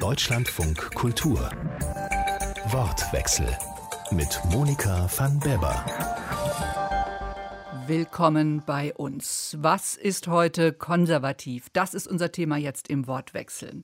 Deutschlandfunk Kultur. Wortwechsel mit Monika van Beber. Willkommen bei uns. Was ist heute konservativ? Das ist unser Thema jetzt im Wortwechsel.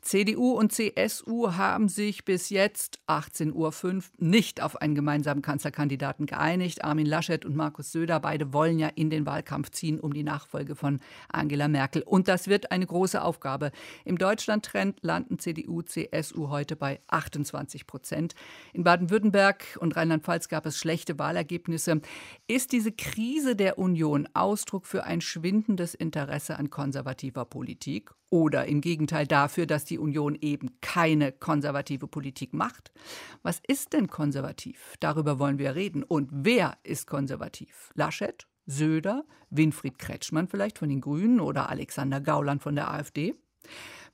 CDU und CSU haben sich bis jetzt 18.05 Uhr nicht auf einen gemeinsamen Kanzlerkandidaten geeinigt. Armin Laschet und Markus Söder, beide wollen ja in den Wahlkampf ziehen um die Nachfolge von Angela Merkel. Und das wird eine große Aufgabe. Im Deutschland-Trend landen CDU, CSU heute bei 28 Prozent. In Baden-Württemberg und Rheinland-Pfalz gab es schlechte Wahlergebnisse. Ist diese Krise Krise der Union Ausdruck für ein schwindendes Interesse an konservativer Politik oder im Gegenteil dafür, dass die Union eben keine konservative Politik macht? Was ist denn konservativ? Darüber wollen wir reden. Und wer ist konservativ? Laschet? Söder? Winfried Kretschmann vielleicht von den Grünen oder Alexander Gauland von der AfD?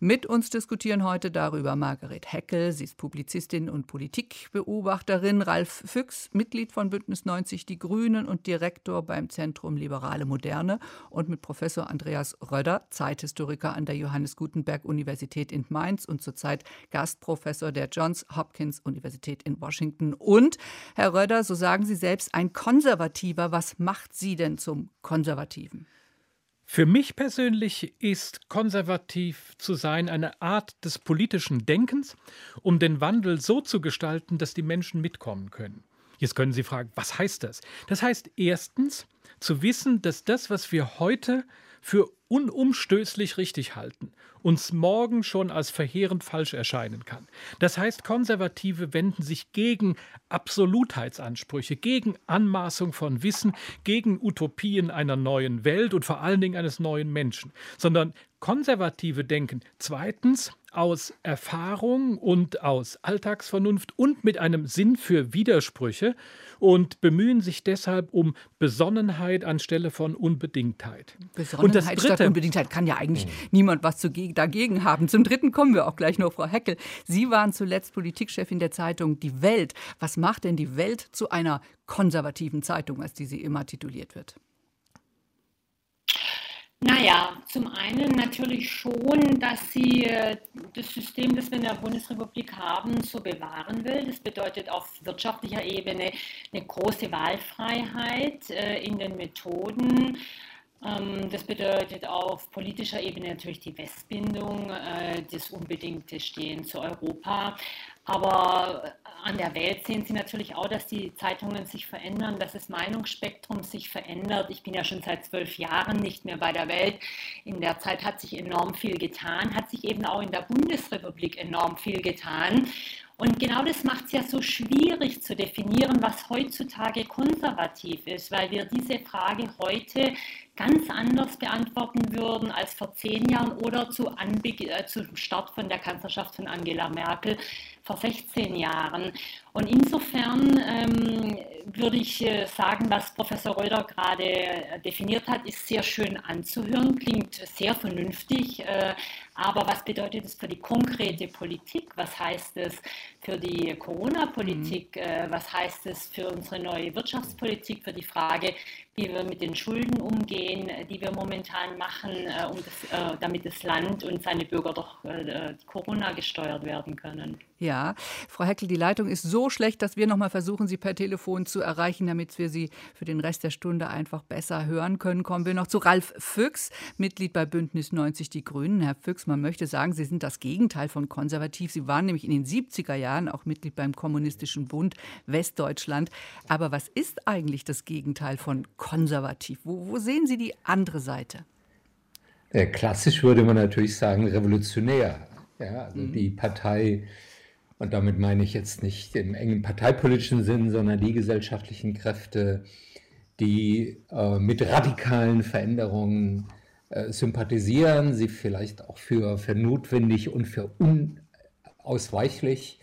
Mit uns diskutieren heute darüber Margaret Heckel. Sie ist Publizistin und Politikbeobachterin. Ralf Füchs, Mitglied von Bündnis 90 Die Grünen und Direktor beim Zentrum Liberale Moderne. Und mit Professor Andreas Röder, Zeithistoriker an der Johannes Gutenberg Universität in Mainz und zurzeit Gastprofessor der Johns Hopkins Universität in Washington. Und, Herr Röder, so sagen Sie selbst, ein Konservativer. Was macht Sie denn zum Konservativen? Für mich persönlich ist konservativ zu sein eine Art des politischen Denkens, um den Wandel so zu gestalten, dass die Menschen mitkommen können. Jetzt können Sie fragen, was heißt das? Das heißt erstens zu wissen, dass das, was wir heute für unumstößlich richtig halten, uns morgen schon als verheerend falsch erscheinen kann. Das heißt, Konservative wenden sich gegen Absolutheitsansprüche, gegen Anmaßung von Wissen, gegen Utopien einer neuen Welt und vor allen Dingen eines neuen Menschen, sondern Konservative denken zweitens aus Erfahrung und aus Alltagsvernunft und mit einem Sinn für Widersprüche und bemühen sich deshalb um Besonnenheit anstelle von Unbedingtheit. Besonnenheit statt Unbedingtheit kann ja eigentlich mhm. niemand was dagegen haben. Zum Dritten kommen wir auch gleich noch, Frau Heckel. Sie waren zuletzt Politikchefin der Zeitung Die Welt. Was macht denn die Welt zu einer konservativen Zeitung, als die sie immer tituliert wird? Naja, zum einen natürlich schon, dass sie äh, das System, das wir in der Bundesrepublik haben, so bewahren will. Das bedeutet auf wirtschaftlicher Ebene eine große Wahlfreiheit äh, in den Methoden. Ähm, das bedeutet auf politischer Ebene natürlich die Westbindung, äh, das unbedingte Stehen zu Europa. Aber an der Welt sehen Sie natürlich auch, dass die Zeitungen sich verändern, dass das Meinungsspektrum sich verändert. Ich bin ja schon seit zwölf Jahren nicht mehr bei der Welt. In der Zeit hat sich enorm viel getan, hat sich eben auch in der Bundesrepublik enorm viel getan. Und genau das macht es ja so schwierig zu definieren, was heutzutage konservativ ist, weil wir diese Frage heute ganz anders beantworten würden als vor zehn Jahren oder zu Anbe äh, zum Start von der Kanzlerschaft von Angela Merkel vor 16 Jahren. Und insofern ähm, würde ich äh, sagen, was Professor Röder gerade äh, definiert hat, ist sehr schön anzuhören, klingt sehr vernünftig. Äh, aber was bedeutet es für die konkrete Politik? Was heißt es für die Corona-Politik? Mhm. Was heißt es für unsere neue Wirtschaftspolitik? Für die Frage, wie wir mit den Schulden umgehen, die wir momentan machen, um das, damit das Land und seine Bürger doch Corona gesteuert werden können. Ja, Frau Heckel, die Leitung ist so schlecht, dass wir noch mal versuchen, Sie per Telefon zu erreichen, damit wir Sie für den Rest der Stunde einfach besser hören können. Kommen wir noch zu Ralf Füchs, Mitglied bei Bündnis 90 Die Grünen. Herr Füchs, man möchte sagen, Sie sind das Gegenteil von konservativ. Sie waren nämlich in den 70er Jahren auch Mitglied beim Kommunistischen Bund Westdeutschland. Aber was ist eigentlich das Gegenteil von konservativ? Wo, wo sehen Sie die andere Seite? Äh, klassisch würde man natürlich sagen, revolutionär. Ja, also mhm. die Partei und damit meine ich jetzt nicht im engen parteipolitischen Sinn, sondern die gesellschaftlichen Kräfte, die äh, mit radikalen Veränderungen äh, sympathisieren, sie vielleicht auch für, für notwendig und für unausweichlich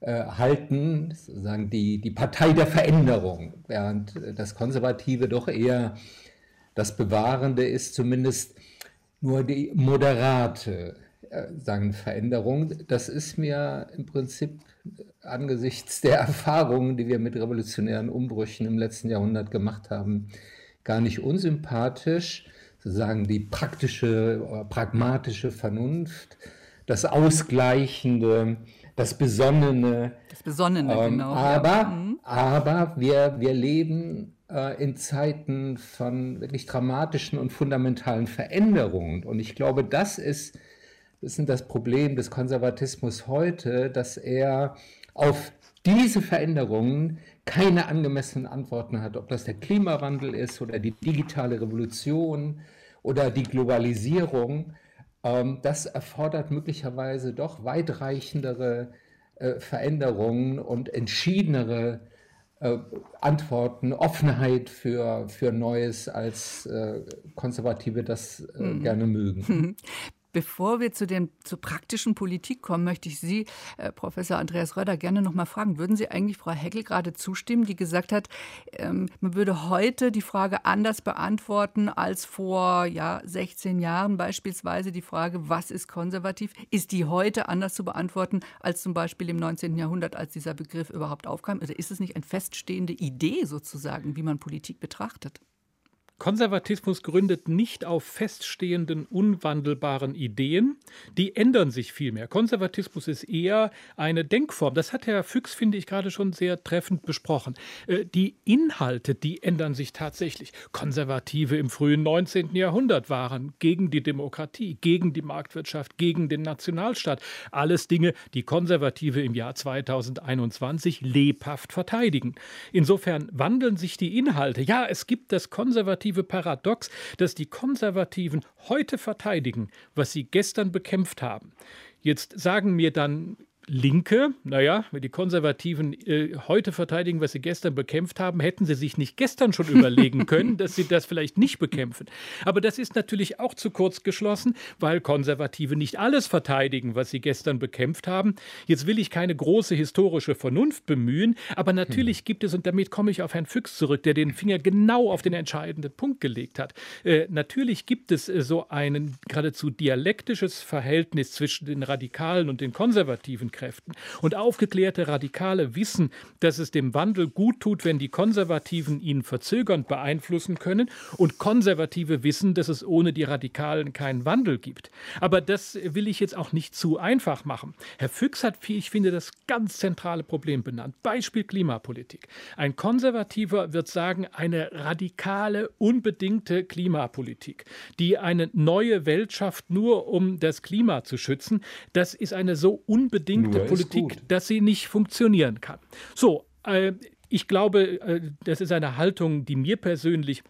äh, halten, sozusagen die, die Partei der Veränderung, während das Konservative doch eher das Bewahrende ist, zumindest nur die moderate äh, sagen Veränderung, das ist mir im Prinzip angesichts der Erfahrungen, die wir mit revolutionären Umbrüchen im letzten Jahrhundert gemacht haben, gar nicht unsympathisch. Sozusagen die praktische, pragmatische Vernunft, das Ausgleichende, das Besonnene. Das Besonnene, ähm, genau. Aber, ja. mhm. aber wir, wir leben äh, in Zeiten von wirklich dramatischen und fundamentalen Veränderungen. Und ich glaube, das ist, das ist das Problem des Konservatismus heute, dass er auf diese Veränderungen keine angemessenen Antworten hat, ob das der Klimawandel ist oder die digitale Revolution oder die Globalisierung. Ähm, das erfordert möglicherweise doch weitreichendere äh, Veränderungen und entschiedenere äh, Antworten, Offenheit für, für Neues, als äh, Konservative das mhm. gerne mögen. Bevor wir zu, den, zur praktischen Politik kommen, möchte ich Sie, äh, Professor Andreas Röder, gerne noch mal fragen. Würden Sie eigentlich Frau Heckel gerade zustimmen, die gesagt hat, ähm, man würde heute die Frage anders beantworten als vor ja, 16 Jahren beispielsweise die Frage, was ist konservativ? Ist die heute anders zu beantworten als zum Beispiel im 19. Jahrhundert, als dieser Begriff überhaupt aufkam? Oder ist es nicht eine feststehende Idee sozusagen, wie man Politik betrachtet? Konservatismus gründet nicht auf feststehenden, unwandelbaren Ideen. Die ändern sich vielmehr. Konservatismus ist eher eine Denkform. Das hat Herr Füchs, finde ich, gerade schon sehr treffend besprochen. Äh, die Inhalte, die ändern sich tatsächlich. Konservative im frühen 19. Jahrhundert waren gegen die Demokratie, gegen die Marktwirtschaft, gegen den Nationalstaat. Alles Dinge, die Konservative im Jahr 2021 lebhaft verteidigen. Insofern wandeln sich die Inhalte. Ja, es gibt das konservative konservative Paradox, dass die Konservativen heute verteidigen, was sie gestern bekämpft haben. Jetzt sagen mir dann Linke, naja, wenn die Konservativen äh, heute verteidigen, was sie gestern bekämpft haben, hätten sie sich nicht gestern schon überlegen können, dass sie das vielleicht nicht bekämpfen. Aber das ist natürlich auch zu kurz geschlossen, weil Konservative nicht alles verteidigen, was sie gestern bekämpft haben. Jetzt will ich keine große historische Vernunft bemühen, aber natürlich hm. gibt es, und damit komme ich auf Herrn Füchs zurück, der den Finger genau auf den entscheidenden Punkt gelegt hat, äh, natürlich gibt es äh, so ein geradezu dialektisches Verhältnis zwischen den Radikalen und den Konservativen Kräften. Und aufgeklärte Radikale wissen, dass es dem Wandel gut tut, wenn die Konservativen ihn verzögernd beeinflussen können. Und Konservative wissen, dass es ohne die Radikalen keinen Wandel gibt. Aber das will ich jetzt auch nicht zu einfach machen. Herr Füchs hat, ich finde, das ganz zentrale Problem benannt. Beispiel Klimapolitik. Ein Konservativer wird sagen, eine radikale, unbedingte Klimapolitik, die eine neue Welt schafft, nur um das Klima zu schützen, das ist eine so unbedingte bestimmte Politik, dass sie nicht funktionieren kann. So, äh, ich glaube, äh, das ist eine Haltung, die mir persönlich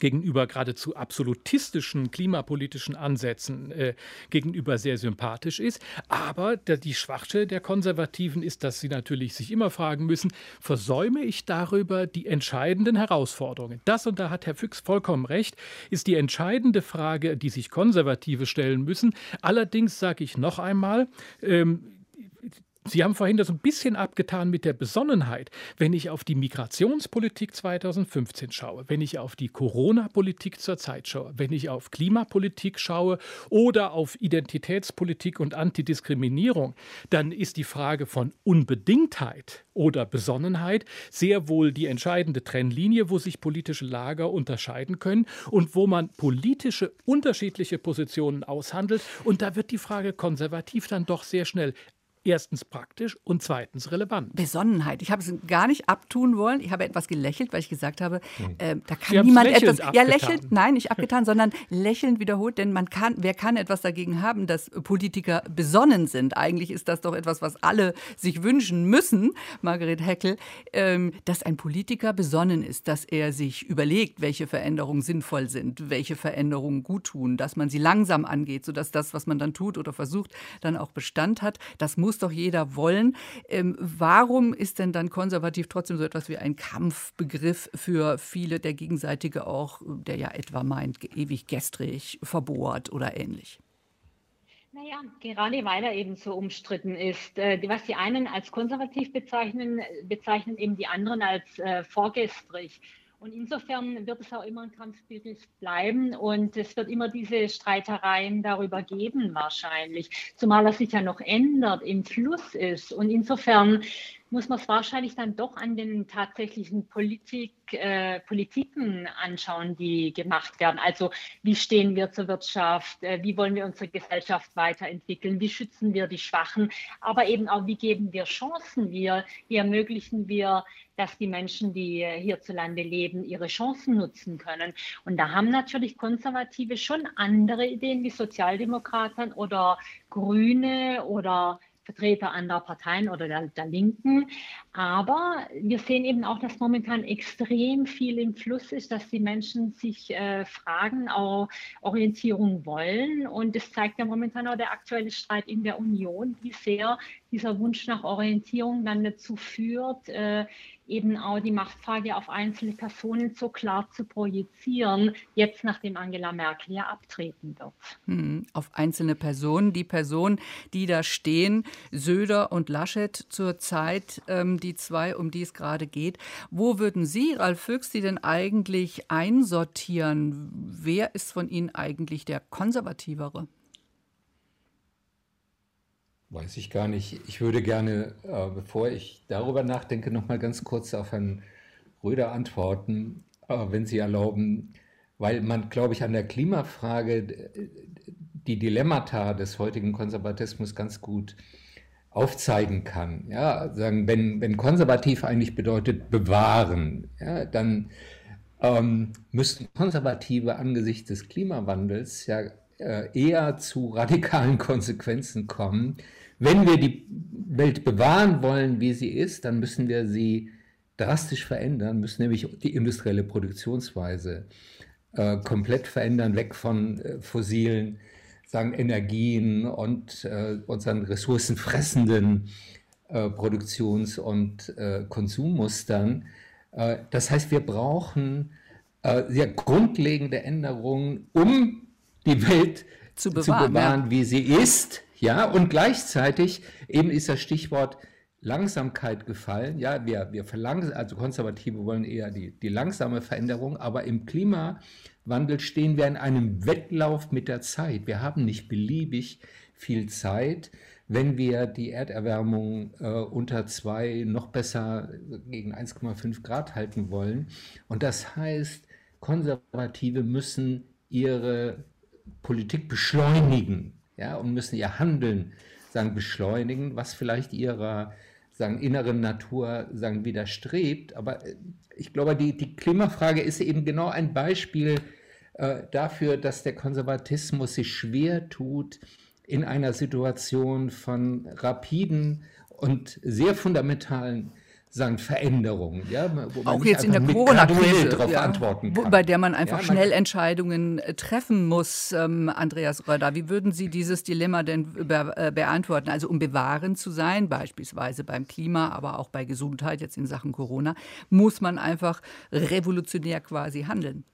gegenüber geradezu absolutistischen klimapolitischen Ansätzen äh, gegenüber sehr sympathisch ist. Aber der, die Schwachstelle der Konservativen ist, dass sie natürlich sich immer fragen müssen, versäume ich darüber die entscheidenden Herausforderungen? Das, und da hat Herr Füchs vollkommen recht, ist die entscheidende Frage, die sich Konservative stellen müssen. Allerdings sage ich noch einmal, ähm, Sie haben vorhin das ein bisschen abgetan mit der Besonnenheit. Wenn ich auf die Migrationspolitik 2015 schaue, wenn ich auf die Corona-Politik zurzeit schaue, wenn ich auf Klimapolitik schaue oder auf Identitätspolitik und Antidiskriminierung, dann ist die Frage von Unbedingtheit oder Besonnenheit sehr wohl die entscheidende Trennlinie, wo sich politische Lager unterscheiden können und wo man politische unterschiedliche Positionen aushandelt. Und da wird die Frage konservativ dann doch sehr schnell erstens praktisch und zweitens relevant. Besonnenheit. Ich habe es gar nicht abtun wollen. Ich habe etwas gelächelt, weil ich gesagt habe, hm. äh, da kann Sie niemand etwas. Abgetan. Ja, lächelt, nein, nicht abgetan, sondern lächelnd wiederholt, denn man kann, wer kann etwas dagegen haben, dass Politiker besonnen sind? Eigentlich ist das doch etwas, was alle sich wünschen müssen, Margaret Heckel, ähm, dass ein Politiker besonnen ist, dass er sich überlegt, welche Veränderungen sinnvoll sind, welche Veränderungen gut tun, dass man sie langsam angeht, sodass das, was man dann tut oder versucht, dann auch Bestand hat. Das muss doch jeder wollen. Ähm, warum ist denn dann konservativ trotzdem so etwas wie ein Kampfbegriff für viele der Gegenseitige auch, der ja etwa meint, ewig gestrig, verbohrt oder ähnlich? Naja, gerade weil er eben so umstritten ist. Äh, was die einen als konservativ bezeichnen, bezeichnen eben die anderen als äh, vorgestrig. Und insofern wird es auch immer ein Kampfbegriff bleiben und es wird immer diese Streitereien darüber geben wahrscheinlich, zumal er sich ja noch ändert, im Fluss ist. Und insofern muss man es wahrscheinlich dann doch an den tatsächlichen Politik, äh, Politiken anschauen, die gemacht werden. Also wie stehen wir zur Wirtschaft, äh, wie wollen wir unsere Gesellschaft weiterentwickeln, wie schützen wir die Schwachen, aber eben auch, wie geben wir Chancen, wie, wie ermöglichen wir, dass die Menschen, die hierzulande leben, ihre Chancen nutzen können. Und da haben natürlich Konservative schon andere Ideen wie Sozialdemokraten oder Grüne oder Vertreter anderer Parteien oder der, der, Linken. Aber wir sehen eben auch, dass momentan extrem viel im Fluss ist, dass die Menschen sich äh, fragen, auch Orientierung wollen. Und das zeigt ja momentan auch der aktuelle Streit in der Union, wie sehr dieser Wunsch nach Orientierung dann dazu führt, äh, eben auch die Machtfrage auf einzelne Personen so klar zu projizieren, jetzt nachdem Angela Merkel ja abtreten wird. Hm, auf einzelne Personen, die Personen, die da stehen, Söder und Laschet zurzeit, ähm, die zwei, um die es gerade geht. Wo würden Sie, Ralf Füchs, die denn eigentlich einsortieren? Wer ist von Ihnen eigentlich der konservativere? Weiß ich gar nicht. Ich würde gerne, äh, bevor ich darüber nachdenke, noch mal ganz kurz auf Herrn Röder antworten, äh, wenn Sie erlauben, weil man, glaube ich, an der Klimafrage die Dilemmata des heutigen Konservatismus ganz gut aufzeigen kann. Ja, sagen, wenn, wenn konservativ eigentlich bedeutet bewahren, ja, dann ähm, müssten Konservative angesichts des Klimawandels ja äh, eher zu radikalen Konsequenzen kommen, wenn wir die Welt bewahren wollen, wie sie ist, dann müssen wir sie drastisch verändern, müssen nämlich die industrielle Produktionsweise äh, komplett verändern, weg von äh, fossilen sagen, Energien und äh, unseren ressourcenfressenden äh, Produktions- und äh, Konsummustern. Äh, das heißt, wir brauchen sehr grundlegende Änderungen, um die Welt zu bewahren, zu bewahren ja. wie sie ist ja, und gleichzeitig eben ist das Stichwort Langsamkeit gefallen. Ja, wir, wir verlangen, also Konservative wollen eher die, die langsame Veränderung, aber im Klimawandel stehen wir in einem Wettlauf mit der Zeit. Wir haben nicht beliebig viel Zeit, wenn wir die Erderwärmung äh, unter zwei, noch besser gegen 1,5 Grad halten wollen. Und das heißt, Konservative müssen ihre Politik beschleunigen ja, und müssen ihr Handeln sagen, beschleunigen, was vielleicht ihrer sagen, inneren Natur sagen, widerstrebt. Aber äh, ich glaube, die, die Klimafrage ist eben genau ein Beispiel äh, dafür, dass der Konservatismus sich schwer tut, in einer Situation von rapiden und sehr fundamentalen sagen, Veränderungen. Ja, auch jetzt in der Corona-Krise, ja, bei der man einfach ja, man schnell Entscheidungen äh, treffen muss. Ähm, Andreas Röder, wie würden Sie dieses Dilemma denn be äh, beantworten? Also um bewahrend zu sein, beispielsweise beim Klima, aber auch bei Gesundheit, jetzt in Sachen Corona, muss man einfach revolutionär quasi handeln.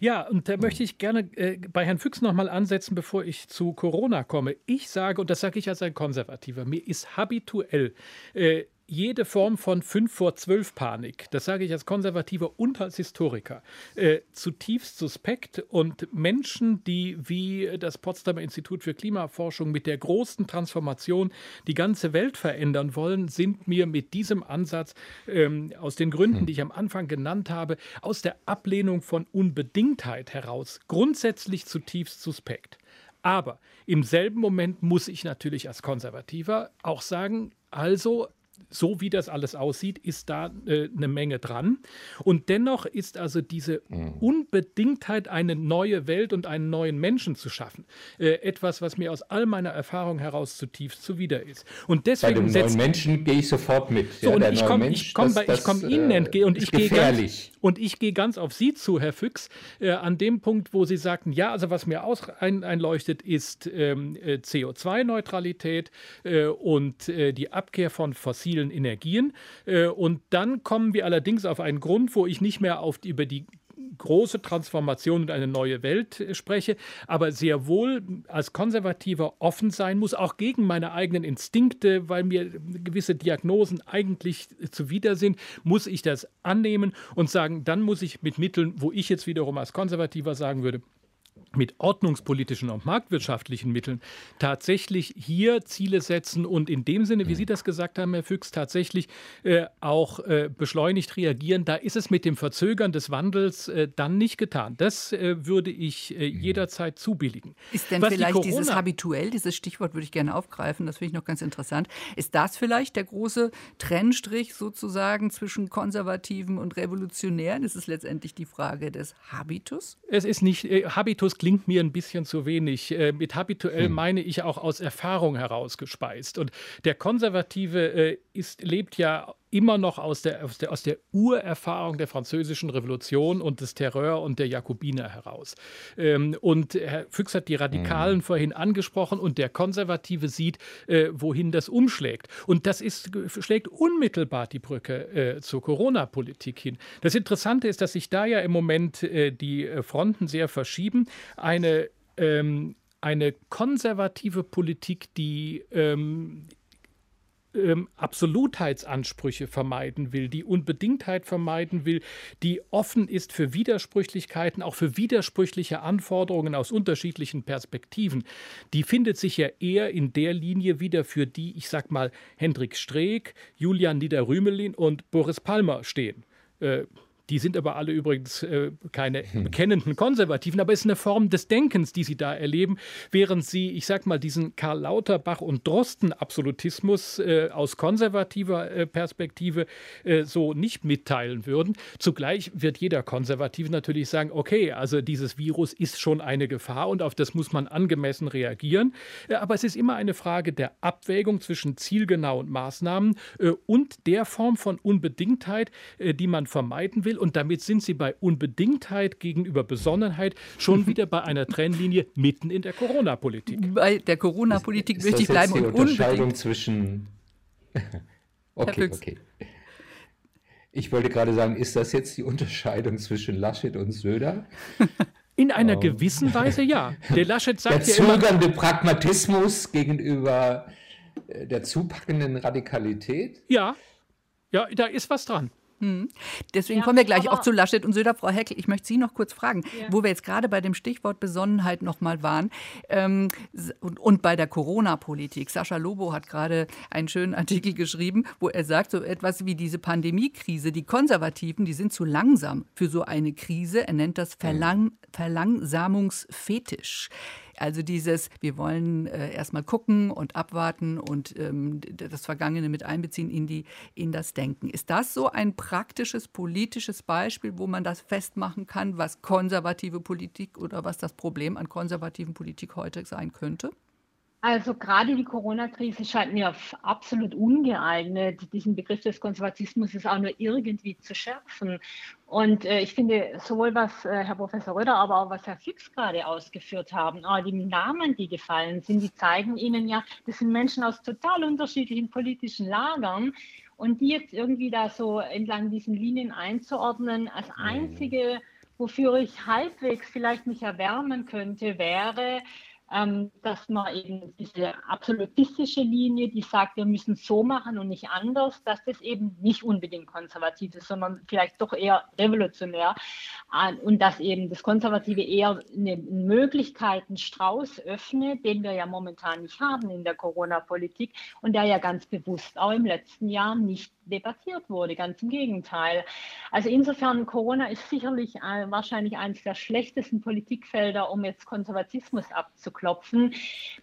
Ja, und da möchte ich gerne äh, bei Herrn Füchs nochmal ansetzen, bevor ich zu Corona komme. Ich sage, und das sage ich als ein Konservativer, mir ist habituell äh, jede Form von 5 vor 12 Panik, das sage ich als Konservativer und als Historiker, äh, zutiefst suspekt und Menschen, die wie das Potsdamer Institut für Klimaforschung mit der großen Transformation die ganze Welt verändern wollen, sind mir mit diesem Ansatz ähm, aus den Gründen, hm. die ich am Anfang genannt habe, aus der Ablehnung von Unbedingtheit heraus grundsätzlich zutiefst suspekt. Aber im selben Moment muss ich natürlich als Konservativer auch sagen, also so wie das alles aussieht, ist da äh, eine Menge dran. Und dennoch ist also diese mhm. Unbedingtheit, eine neue Welt und einen neuen Menschen zu schaffen, äh, etwas, was mir aus all meiner Erfahrung heraus zutiefst zuwider ist. Und deswegen bei dem neuen Menschen gehe ich sofort mit. So, ja, und ich komme komm, komm Ihnen äh, entgegen und ich gehe ganz, und ich gehe ganz auf Sie zu, Herr Füchs, äh, an dem Punkt, wo Sie sagten, ja, also was mir aus, ein, einleuchtet, ist ähm, äh, CO2-Neutralität äh, und die Abkehr von fossilen fossilen Energien. Äh, und dann kommen wir allerdings auf einen Grund, wo ich nicht mehr auf über die große Transformation und eine neue Welt äh, spreche, aber sehr wohl als Konservativer offen sein muss, auch gegen meine eigenen Instinkte, weil mir gewisse Diagnosen eigentlich zuwider sind, muss ich das annehmen und sagen, dann muss ich mit Mitteln, wo ich jetzt wiederum als Konservativer sagen würde, mit ordnungspolitischen und marktwirtschaftlichen Mitteln tatsächlich hier Ziele setzen und in dem Sinne, wie Sie das gesagt haben, Herr Füchs, tatsächlich äh, auch äh, beschleunigt reagieren. Da ist es mit dem Verzögern des Wandels äh, dann nicht getan. Das äh, würde ich äh, jederzeit zubilligen. Ist denn Was vielleicht die dieses habituell, dieses Stichwort würde ich gerne aufgreifen, das finde ich noch ganz interessant. Ist das vielleicht der große Trennstrich sozusagen zwischen Konservativen und Revolutionären? Ist es letztendlich die Frage des Habitus? Es ist nicht, äh, Habitus klingt mir ein bisschen zu wenig. Äh, mit habituell hm. meine ich auch aus Erfahrung herausgespeist. Und der Konservative äh, ist, lebt ja immer noch aus der, aus, der, aus der Urerfahrung der französischen Revolution und des Terror und der Jakobiner heraus. Ähm, und Herr Füchs hat die Radikalen mhm. vorhin angesprochen und der Konservative sieht, äh, wohin das umschlägt. Und das ist, schlägt unmittelbar die Brücke äh, zur Corona-Politik hin. Das Interessante ist, dass sich da ja im Moment äh, die äh, Fronten sehr verschieben. Eine ähm, eine konservative Politik, die ähm, ähm, Absolutheitsansprüche vermeiden will, die Unbedingtheit vermeiden will, die offen ist für Widersprüchlichkeiten, auch für widersprüchliche Anforderungen aus unterschiedlichen Perspektiven, die findet sich ja eher in der Linie wieder, für die, ich sag mal, Hendrik Streeck, Julian Niederrümelin und Boris Palmer stehen. Äh, die sind aber alle übrigens äh, keine hm. bekennenden Konservativen, aber es ist eine Form des Denkens, die sie da erleben, während sie, ich sag mal, diesen Karl Lauterbach und Drosten-Absolutismus äh, aus konservativer äh, Perspektive äh, so nicht mitteilen würden. Zugleich wird jeder Konservative natürlich sagen, okay, also dieses Virus ist schon eine Gefahr und auf das muss man angemessen reagieren. Äh, aber es ist immer eine Frage der Abwägung zwischen zielgenauen Maßnahmen äh, und der Form von Unbedingtheit, die man vermeiden will will. Und damit sind Sie bei Unbedingtheit gegenüber Besonnenheit schon wieder bei einer Trennlinie mitten in der Corona-Politik. Bei der Corona-Politik möchte ich bleiben. Die Unterscheidung unbedingt. zwischen. okay, okay. Ich wollte gerade sagen, ist das jetzt die Unterscheidung zwischen Laschet und Söder? In einer oh. gewissen Weise ja. Der Laschet sagt der ja immer. Der zögernde Pragmatismus gegenüber äh, der zupackenden Radikalität? Ja, ja, da ist was dran. Hm. Deswegen ja, kommen wir gleich auch zu Laschet und Söder. Frau Heckel, ich möchte Sie noch kurz fragen, ja. wo wir jetzt gerade bei dem Stichwort Besonnenheit noch mal waren ähm, und, und, bei der Corona-Politik. Sascha Lobo hat gerade einen schönen Artikel geschrieben, wo er sagt, so etwas wie diese Pandemiekrise, die Konservativen, die sind zu langsam für so eine Krise. Er nennt das Verlang Verlangsamungsfetisch. Also dieses, wir wollen äh, erstmal gucken und abwarten und ähm, das Vergangene mit einbeziehen in, die, in das Denken. Ist das so ein praktisches politisches Beispiel, wo man das festmachen kann, was konservative Politik oder was das Problem an konservativen Politik heute sein könnte? Also gerade die Corona-Krise scheint mir absolut ungeeignet, diesen Begriff des Konservatismus auch nur irgendwie zu schärfen. Und äh, ich finde, sowohl was äh, Herr Professor Röder, aber auch was Herr Fix gerade ausgeführt haben, auch die Namen, die gefallen sind, die zeigen Ihnen ja, das sind Menschen aus total unterschiedlichen politischen Lagern. Und die jetzt irgendwie da so entlang diesen Linien einzuordnen, als mhm. einzige, wofür ich halbwegs vielleicht mich erwärmen könnte, wäre, ähm, dass man eben diese absolutistische Linie, die sagt, wir müssen so machen und nicht anders, dass das eben nicht unbedingt konservativ ist, sondern vielleicht doch eher revolutionär. Äh, und dass eben das Konservative eher einen Möglichkeitenstrauß öffnet, den wir ja momentan nicht haben in der Corona-Politik und der ja ganz bewusst auch im letzten Jahr nicht debattiert wurde, ganz im Gegenteil. Also insofern, Corona ist sicherlich äh, wahrscheinlich eines der schlechtesten Politikfelder, um jetzt Konservatismus abzuklopfen.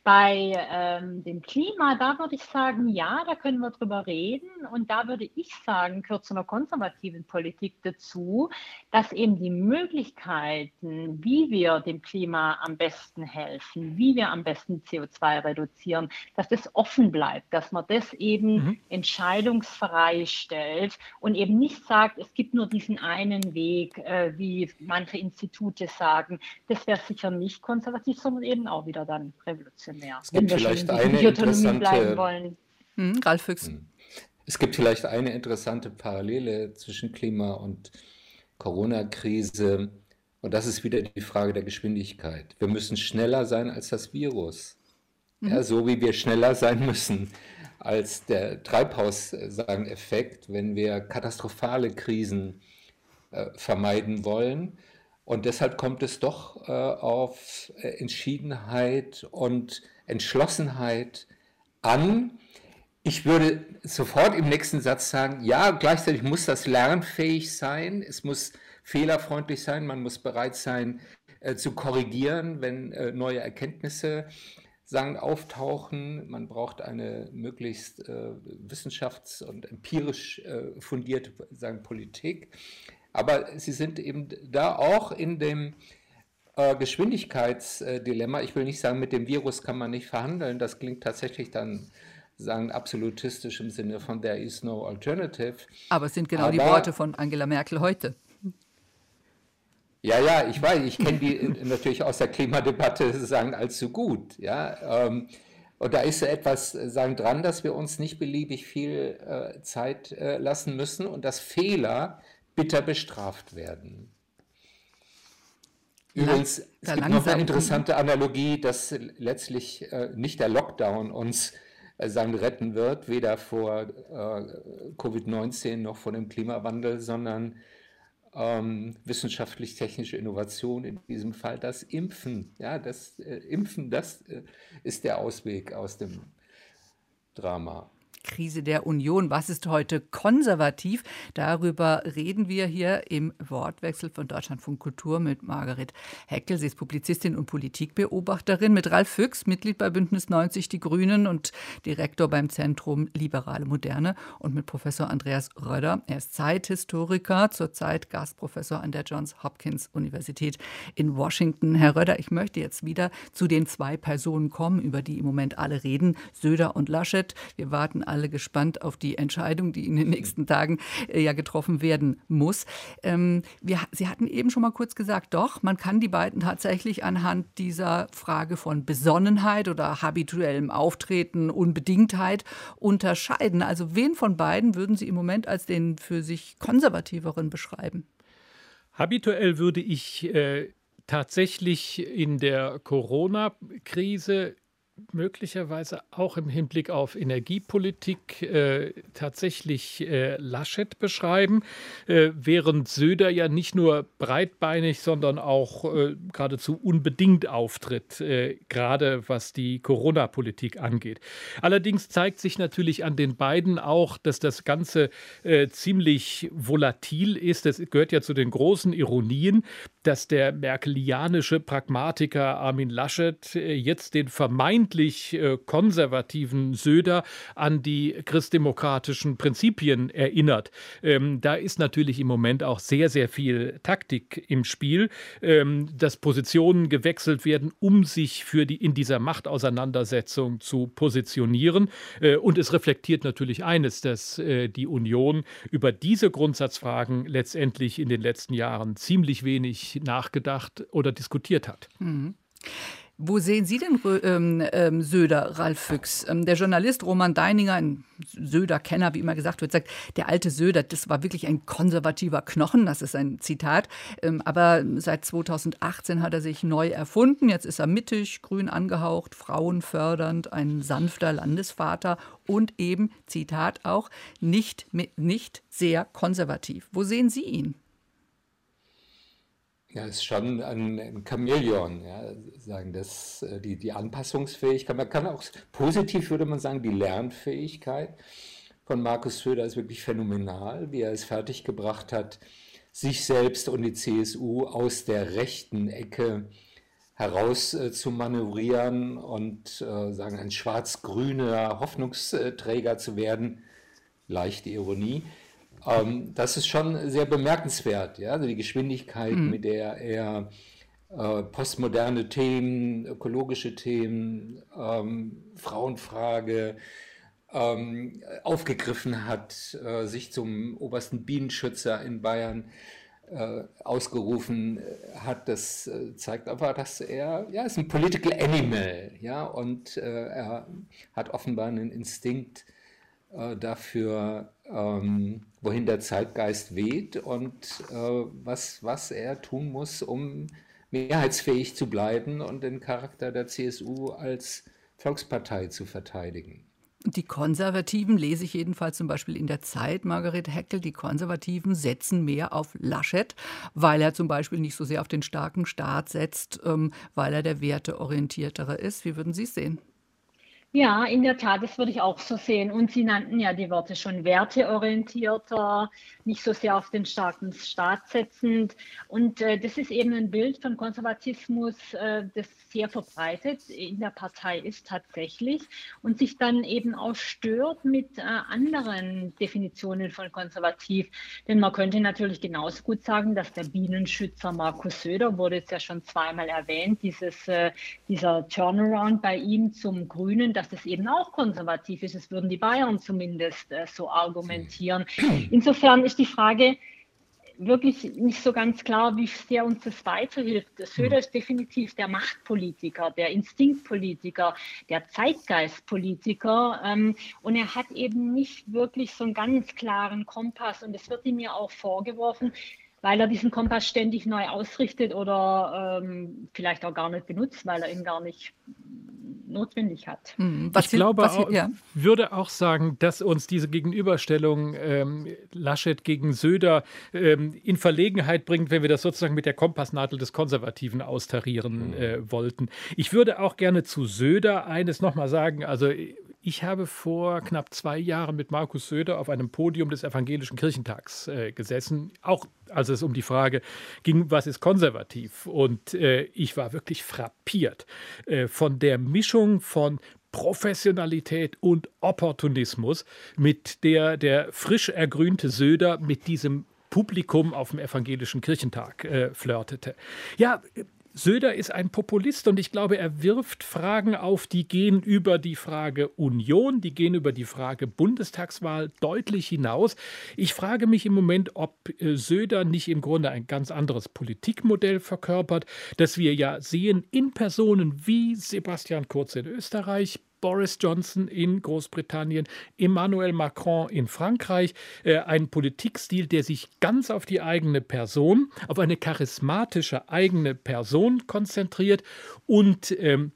Bei ähm, dem Klima, da würde ich sagen, ja, da können wir drüber reden. Und da würde ich sagen, gehört zu einer konservativen Politik dazu, dass eben die Möglichkeiten, wie wir dem Klima am besten helfen, wie wir am besten CO2 reduzieren, dass das offen bleibt, dass man das eben mhm. entscheidungsfrei freistellt und eben nicht sagt, es gibt nur diesen einen Weg, äh, wie manche Institute sagen. Das wäre sicher nicht konservativ, sondern eben auch wieder dann revolutionär. Es gibt vielleicht eine interessante. Hm, Ralf Füchs. Hm. Es gibt vielleicht eine interessante Parallele zwischen Klima und Corona-Krise. Und das ist wieder die Frage der Geschwindigkeit. Wir müssen schneller sein als das Virus. Mhm. Ja, so wie wir schneller sein müssen als der Treibhauseffekt, wenn wir katastrophale Krisen äh, vermeiden wollen. Und deshalb kommt es doch äh, auf äh, Entschiedenheit und Entschlossenheit an. Ich würde sofort im nächsten Satz sagen, ja, gleichzeitig muss das lernfähig sein, es muss fehlerfreundlich sein, man muss bereit sein äh, zu korrigieren, wenn äh, neue Erkenntnisse sagen, auftauchen. Man braucht eine möglichst äh, wissenschafts- und empirisch äh, fundierte sagen, Politik. Aber sie sind eben da auch in dem äh, Geschwindigkeitsdilemma. Ich will nicht sagen, mit dem Virus kann man nicht verhandeln. Das klingt tatsächlich dann sagen absolutistisch im Sinne von there is no alternative. Aber es sind genau Aber, die Worte von Angela Merkel heute. Ja, ja, ich weiß, ich kenne die natürlich aus der Klimadebatte sagen allzu gut. Ja, ähm, und da ist etwas sagen dran, dass wir uns nicht beliebig viel äh, Zeit äh, lassen müssen und dass Fehler bitter bestraft werden. Übrigens, es gibt noch eine interessante Analogie, dass letztlich äh, nicht der Lockdown uns äh, sagen retten wird, weder vor äh, Covid-19 noch vor dem Klimawandel, sondern ähm, wissenschaftlich-technische Innovation, in diesem Fall das Impfen. Ja, das äh, Impfen, das äh, ist der Ausweg aus dem Drama. Krise der Union. Was ist heute konservativ? Darüber reden wir hier im Wortwechsel von Deutschlandfunk Kultur mit Margaret Heckel. Sie ist Publizistin und Politikbeobachterin, mit Ralf Füchs, Mitglied bei Bündnis 90 Die Grünen und Direktor beim Zentrum Liberale Moderne und mit Professor Andreas Röder. Er ist Zeithistoriker, zurzeit Gastprofessor an der Johns Hopkins Universität in Washington. Herr Röder, ich möchte jetzt wieder zu den zwei Personen kommen, über die im Moment alle reden, Söder und Laschet. Wir warten alle gespannt auf die Entscheidung, die in den nächsten Tagen äh, ja getroffen werden muss. Ähm, wir, Sie hatten eben schon mal kurz gesagt, doch, man kann die beiden tatsächlich anhand dieser Frage von Besonnenheit oder habituellem Auftreten, Unbedingtheit unterscheiden. Also wen von beiden würden Sie im Moment als den für sich konservativeren beschreiben? Habituell würde ich äh, tatsächlich in der Corona-Krise möglicherweise auch im Hinblick auf Energiepolitik äh, tatsächlich äh, Laschet beschreiben, äh, während Söder ja nicht nur breitbeinig, sondern auch äh, geradezu unbedingt auftritt, äh, gerade was die Corona-Politik angeht. Allerdings zeigt sich natürlich an den beiden auch, dass das Ganze äh, ziemlich volatil ist. Das gehört ja zu den großen Ironien, dass der merkelianische Pragmatiker Armin Laschet jetzt den vermeintlichen vermeintlich äh, konservativen Söder an die christdemokratischen Prinzipien erinnert. Ähm, da ist natürlich im Moment auch sehr, sehr viel Taktik im Spiel, ähm, dass Positionen gewechselt werden, um sich für die in dieser Machtauseinandersetzung zu positionieren. Äh, und es reflektiert natürlich eines, dass äh, die Union über diese Grundsatzfragen letztendlich in den letzten Jahren ziemlich wenig nachgedacht oder diskutiert hat. Mhm. Wo sehen Sie denn ähm, ähm, Söder, Ralf Füchs? Ähm, der Journalist Roman Deininger, ein Söder-Kenner, wie immer gesagt wird, sagt, der alte Söder, das war wirklich ein konservativer Knochen, das ist ein Zitat. Ähm, aber seit 2018 hat er sich neu erfunden. Jetzt ist er mittig, grün angehaucht, frauenfördernd, ein sanfter Landesvater und eben, Zitat auch, nicht, nicht sehr konservativ. Wo sehen Sie ihn? Ja, ist schon ein, ein Chamäleon, ja, sagen das, äh, die, die Anpassungsfähigkeit. Man kann auch positiv würde man sagen, die Lernfähigkeit von Markus Söder ist wirklich phänomenal, wie er es fertiggebracht hat, sich selbst und die CSU aus der rechten Ecke heraus äh, zu manövrieren und äh, sagen ein schwarz-grüner Hoffnungsträger zu werden. Leichte Ironie. Ähm, das ist schon sehr bemerkenswert, ja? also die Geschwindigkeit, mhm. mit der er äh, postmoderne Themen, ökologische Themen, ähm, Frauenfrage ähm, aufgegriffen hat, äh, sich zum obersten Bienenschützer in Bayern äh, ausgerufen hat, das äh, zeigt einfach, dass er, ja, ist ein Political Animal, ja, und äh, er hat offenbar einen Instinkt dafür, ähm, wohin der Zeitgeist weht und äh, was, was er tun muss, um mehrheitsfähig zu bleiben und den Charakter der CSU als Volkspartei zu verteidigen. Die Konservativen, lese ich jedenfalls zum Beispiel in der Zeit, Margarete Heckel, die Konservativen setzen mehr auf Laschet, weil er zum Beispiel nicht so sehr auf den starken Staat setzt, ähm, weil er der werteorientiertere ist. Wie würden Sie es sehen? Ja, in der Tat, das würde ich auch so sehen. Und Sie nannten ja die Worte schon werteorientierter, nicht so sehr auf den starken Staat setzend. Und äh, das ist eben ein Bild von Konservatismus, äh, das sehr verbreitet in der Partei ist tatsächlich und sich dann eben auch stört mit äh, anderen Definitionen von konservativ. Denn man könnte natürlich genauso gut sagen, dass der Bienenschützer Markus Söder, wurde jetzt ja schon zweimal erwähnt, dieses, äh, dieser Turnaround bei ihm zum Grünen, dass das eben auch konservativ ist. Das würden die Bayern zumindest äh, so argumentieren. Insofern ist die Frage, wirklich nicht so ganz klar, wie sehr uns das weiterhilft. Söder ist definitiv der Machtpolitiker, der Instinktpolitiker, der Zeitgeistpolitiker. Ähm, und er hat eben nicht wirklich so einen ganz klaren Kompass. Und es wird ihm ja auch vorgeworfen, weil er diesen Kompass ständig neu ausrichtet oder ähm, vielleicht auch gar nicht benutzt, weil er ihn gar nicht notwendig hat. Hm, was ich glaube, was, ja. würde auch sagen, dass uns diese Gegenüberstellung ähm, Laschet gegen Söder ähm, in Verlegenheit bringt, wenn wir das sozusagen mit der Kompassnadel des Konservativen austarieren hm. äh, wollten. Ich würde auch gerne zu Söder eines nochmal sagen. Also ich habe vor knapp zwei Jahren mit Markus Söder auf einem Podium des Evangelischen Kirchentags äh, gesessen, auch als es um die Frage ging, was ist konservativ. Und äh, ich war wirklich frappiert äh, von der Mischung von Professionalität und Opportunismus, mit der der frisch ergrünte Söder mit diesem Publikum auf dem evangelischen Kirchentag äh, flirtete. Ja, Söder ist ein Populist und ich glaube, er wirft Fragen auf, die gehen über die Frage Union, die gehen über die Frage Bundestagswahl deutlich hinaus. Ich frage mich im Moment, ob äh, Söder nicht im Grunde ein ganz anderes Politikmodell verkörpert, das wir ja sehen in Personen wie Sebastian Kurz in Österreich, Boris Johnson in Großbritannien, Emmanuel Macron in Frankreich. Äh, ein Politikstil, der sich ganz auf die eigene Person, auf eine charismatische eigene Person konzentriert und ähm,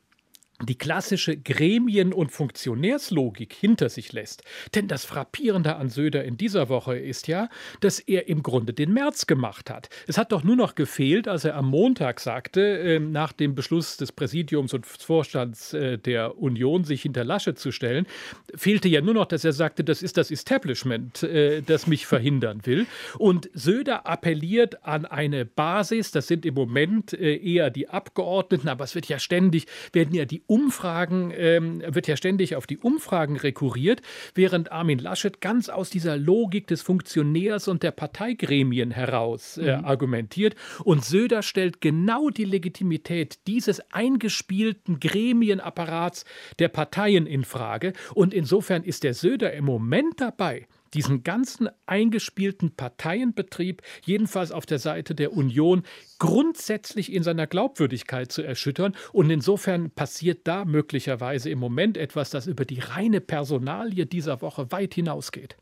die klassische Gremien- und Funktionärslogik hinter sich lässt. Denn das Frappierende an Söder in dieser Woche ist ja, dass er im Grunde den März gemacht hat. Es hat doch nur noch gefehlt, als er am Montag sagte, äh, nach dem Beschluss des Präsidiums und Vorstands äh, der Union, sich hinter Lasche zu stellen, fehlte ja nur noch, dass er sagte, das ist das Establishment, äh, das mich verhindern will. Und Söder appelliert an eine Basis, das sind im Moment äh, eher die Abgeordneten, aber es wird ja ständig, werden ja die Umfragen, ähm, wird ja ständig auf die Umfragen rekurriert, während Armin Laschet ganz aus dieser Logik des Funktionärs und der Parteigremien heraus äh, mhm. argumentiert. Und Söder stellt genau die Legitimität dieses eingespielten Gremienapparats der Parteien in Frage. Und insofern ist der Söder im Moment dabei, diesen ganzen eingespielten Parteienbetrieb, jedenfalls auf der Seite der Union, grundsätzlich in seiner Glaubwürdigkeit zu erschüttern. Und insofern passiert da möglicherweise im Moment etwas, das über die reine Personalie dieser Woche weit hinausgeht.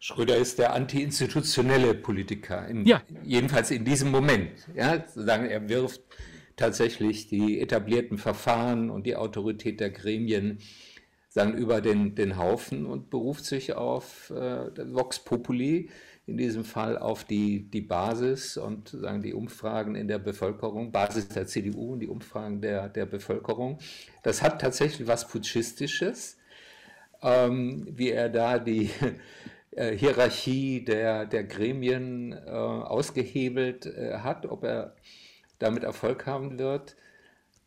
Schröder ist der antiinstitutionelle Politiker, in, ja. jedenfalls in diesem Moment. Ja, sagen, er wirft tatsächlich die etablierten Verfahren und die Autorität der Gremien sagen, über den, den Haufen und beruft sich auf äh, Vox Populi, in diesem Fall auf die, die Basis und sagen die Umfragen in der Bevölkerung, Basis der CDU und die Umfragen der, der Bevölkerung. Das hat tatsächlich was Putschistisches, ähm, wie er da die äh, Hierarchie der, der Gremien äh, ausgehebelt äh, hat, ob er damit Erfolg haben wird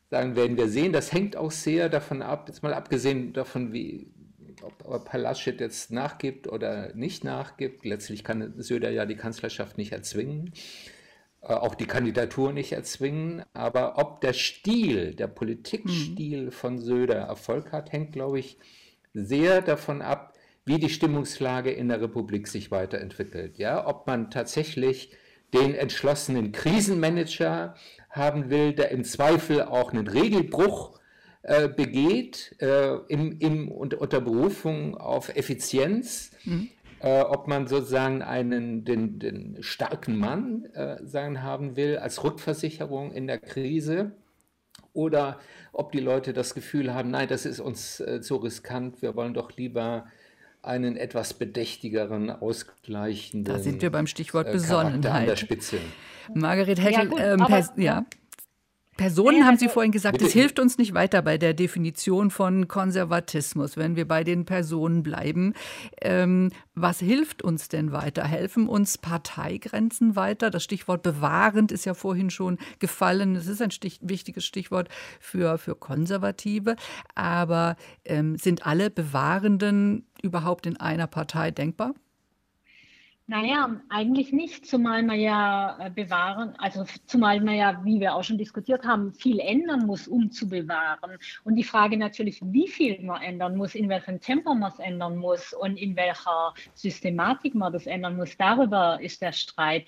sagen, werden wir sehen. Das hängt auch sehr davon ab, jetzt mal abgesehen davon, wie, ob, ob Laschet jetzt nachgibt oder nicht nachgibt. Letztlich kann Söder ja die Kanzlerschaft nicht erzwingen, äh, auch die Kandidatur nicht erzwingen. Aber ob der Stil, der Politikstil mhm. von Söder Erfolg hat, hängt, glaube ich, sehr davon ab, wie die Stimmungslage in der Republik sich weiterentwickelt. Ja, ob man tatsächlich den entschlossenen Krisenmanager haben will, der im Zweifel auch einen Regelbruch äh, begeht, äh, im, im, unter, unter Berufung auf Effizienz, mhm. äh, ob man sozusagen einen, den, den starken Mann äh, sagen haben will als Rückversicherung in der Krise oder ob die Leute das Gefühl haben, nein, das ist uns äh, zu riskant, wir wollen doch lieber einen etwas bedächtigeren, ausgleichenden. Da sind wir beim Stichwort äh, Besonnenheit. An der Spitze. Margaret Heckel, ja, gut, ähm, aber, ja. Personen ja, haben Sie vorhin gesagt, es hilft uns nicht weiter bei der Definition von Konservatismus, wenn wir bei den Personen bleiben. Ähm, was hilft uns denn weiter? Helfen uns Parteigrenzen weiter? Das Stichwort bewahrend ist ja vorhin schon gefallen. Es ist ein Stich, wichtiges Stichwort für, für Konservative. Aber ähm, sind alle Bewahrenden überhaupt in einer Partei denkbar? Naja, eigentlich nicht, zumal man ja äh, bewahren, also zumal man ja, wie wir auch schon diskutiert haben, viel ändern muss, um zu bewahren. Und die Frage natürlich, wie viel man ändern muss, in welchem Tempo man es ändern muss und in welcher Systematik man das ändern muss, darüber ist der Streit.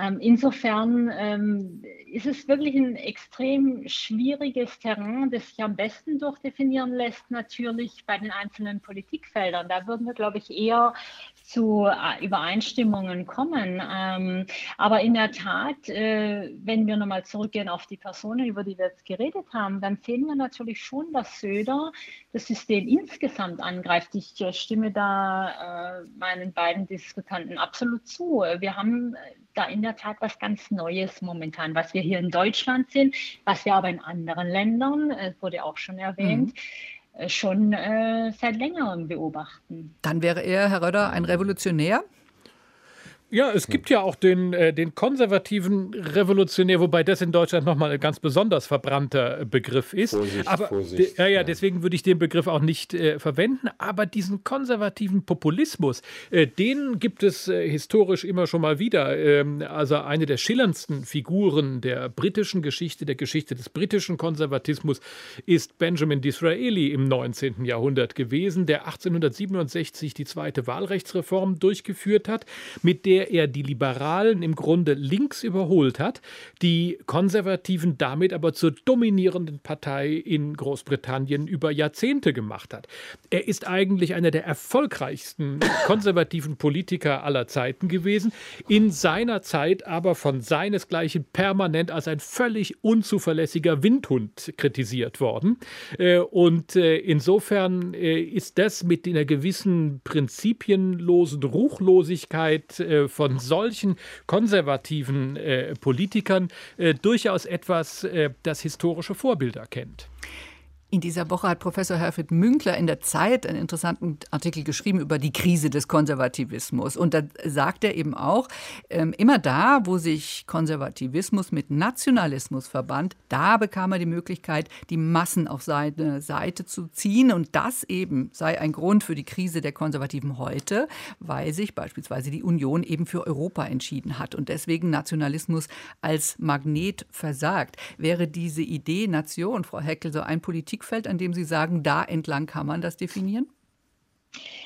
Ähm, insofern ähm, ist es wirklich ein extrem schwieriges Terrain, das sich am besten durchdefinieren lässt, natürlich bei den einzelnen Politikfeldern. Da würden wir, glaube ich, eher zu äh, Übereinstimmungen kommen. Ähm, aber in der Tat, äh, wenn wir nochmal zurückgehen auf die Personen, über die wir jetzt geredet haben, dann sehen wir natürlich schon, dass Söder das System insgesamt angreift. Ich äh, stimme da meinen beiden Diskutanten absolut zu. Wir haben da in der Tat was ganz Neues momentan, was wir hier in Deutschland sind, was wir aber in anderen Ländern, es wurde auch schon erwähnt, mhm äh, schon äh, seit längerem beobachten. Dann wäre er, Herr Röder, ein Revolutionär? Ja, es gibt ja auch den, äh, den konservativen Revolutionär, wobei das in Deutschland nochmal ein ganz besonders verbrannter Begriff ist. Vorsicht, aber Vorsicht, ja, ja, deswegen würde ich den Begriff auch nicht äh, verwenden. Aber diesen konservativen Populismus, äh, den gibt es äh, historisch immer schon mal wieder. Ähm, also eine der schillerndsten Figuren der britischen Geschichte, der Geschichte des britischen Konservatismus, ist Benjamin Disraeli im 19. Jahrhundert gewesen, der 1867 die zweite Wahlrechtsreform durchgeführt hat, mit der der er die Liberalen im Grunde links überholt hat, die Konservativen damit aber zur dominierenden Partei in Großbritannien über Jahrzehnte gemacht hat. Er ist eigentlich einer der erfolgreichsten konservativen Politiker aller Zeiten gewesen, in seiner Zeit aber von seinesgleichen permanent als ein völlig unzuverlässiger Windhund kritisiert worden. Äh, und äh, insofern äh, ist das mit einer gewissen prinzipienlosen Ruchlosigkeit von solchen konservativen äh, Politikern äh, durchaus etwas, äh, das historische Vorbilder kennt. In dieser Woche hat Professor Herfried Münkler in der Zeit einen interessanten Artikel geschrieben über die Krise des Konservativismus. Und da sagt er eben auch, ähm, immer da, wo sich Konservativismus mit Nationalismus verband, da bekam er die Möglichkeit, die Massen auf seine Seite zu ziehen. Und das eben sei ein Grund für die Krise der Konservativen heute, weil sich beispielsweise die Union eben für Europa entschieden hat und deswegen Nationalismus als Magnet versagt. Wäre diese Idee Nation, Frau Heckel, so ein Politik Politikfeld, an dem Sie sagen, da entlang kann man das definieren?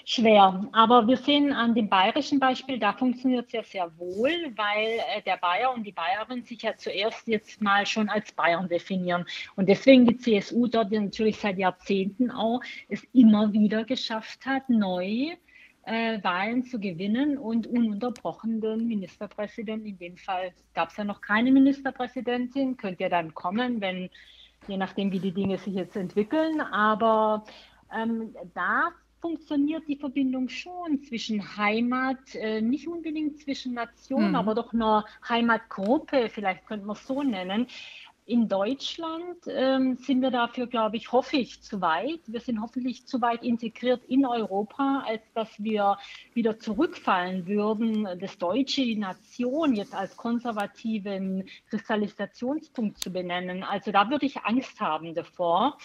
Schwer, aber wir sehen an dem bayerischen Beispiel, da funktioniert es ja sehr wohl, weil äh, der Bayer und die Bayerin sich ja zuerst jetzt mal schon als Bayern definieren. Und deswegen die CSU dort natürlich seit Jahrzehnten auch es immer wieder geschafft hat, neu äh, Wahlen zu gewinnen und ununterbrochen den Ministerpräsidenten, in dem Fall gab es ja noch keine Ministerpräsidentin, könnte ja dann kommen, wenn je nachdem, wie die Dinge sich jetzt entwickeln. Aber ähm, da funktioniert die Verbindung schon zwischen Heimat, äh, nicht unbedingt zwischen Nationen, mhm. aber doch einer Heimatgruppe, vielleicht könnte man es so nennen, in Deutschland ähm, sind wir dafür, glaube ich, hoffe ich, zu weit. Wir sind hoffentlich zu weit integriert in Europa, als dass wir wieder zurückfallen würden, das Deutsche, Nation jetzt als konservativen Kristallisationspunkt zu benennen. Also da würde ich Angst haben davor.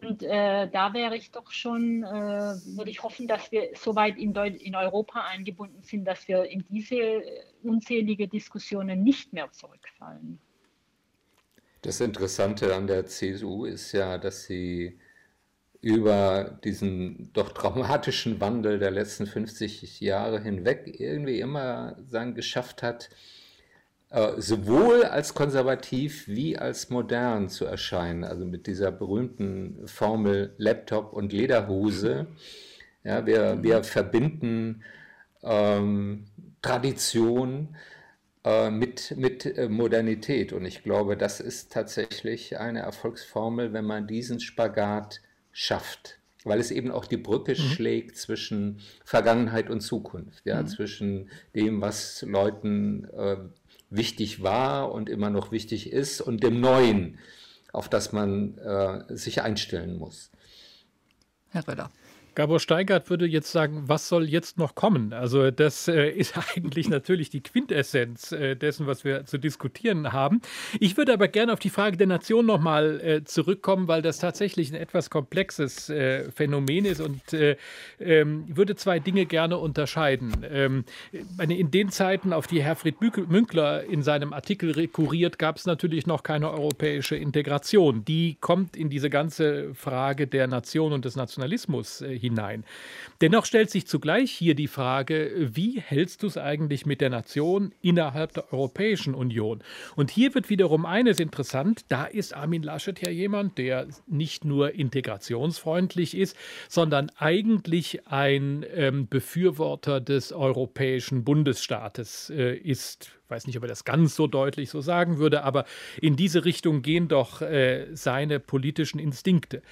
Und äh, da wäre ich doch schon, äh, würde ich hoffen, dass wir so weit in, in Europa eingebunden sind, dass wir in diese unzählige Diskussionen nicht mehr zurückfallen. Das Interessante an der CSU ist ja, dass sie über diesen doch traumatischen Wandel der letzten 50 Jahre hinweg irgendwie immer sagen, geschafft hat, äh, sowohl als konservativ wie als modern zu erscheinen. Also mit dieser berühmten Formel Laptop und Lederhose. Ja, wir, wir verbinden ähm, Tradition äh, mit, mit äh, Modernität. Und ich glaube, das ist tatsächlich eine Erfolgsformel, wenn man diesen Spagat schafft. Weil es eben auch die Brücke mhm. schlägt zwischen Vergangenheit und Zukunft, ja, mhm. zwischen dem, was Leuten äh, wichtig war und immer noch wichtig ist, und dem Neuen, auf das man äh, sich einstellen muss. Herr Röder. Gabor Steigert würde jetzt sagen, was soll jetzt noch kommen? Also das äh, ist eigentlich natürlich die Quintessenz äh, dessen, was wir zu diskutieren haben. Ich würde aber gerne auf die Frage der Nation nochmal äh, zurückkommen, weil das tatsächlich ein etwas komplexes äh, Phänomen ist und äh, ähm, würde zwei Dinge gerne unterscheiden. Ähm, in den Zeiten, auf die Herfried Münkler in seinem Artikel rekurriert, gab es natürlich noch keine europäische Integration. Die kommt in diese ganze Frage der Nation und des Nationalismus äh, hinein. Dennoch stellt sich zugleich hier die Frage, wie hältst du es eigentlich mit der Nation innerhalb der Europäischen Union? Und hier wird wiederum eines interessant, da ist Armin Laschet ja jemand, der nicht nur integrationsfreundlich ist, sondern eigentlich ein ähm, Befürworter des europäischen Bundesstaates äh, ist weiß nicht, ob er das ganz so deutlich so sagen würde, aber in diese Richtung gehen doch äh, seine politischen Instinkte.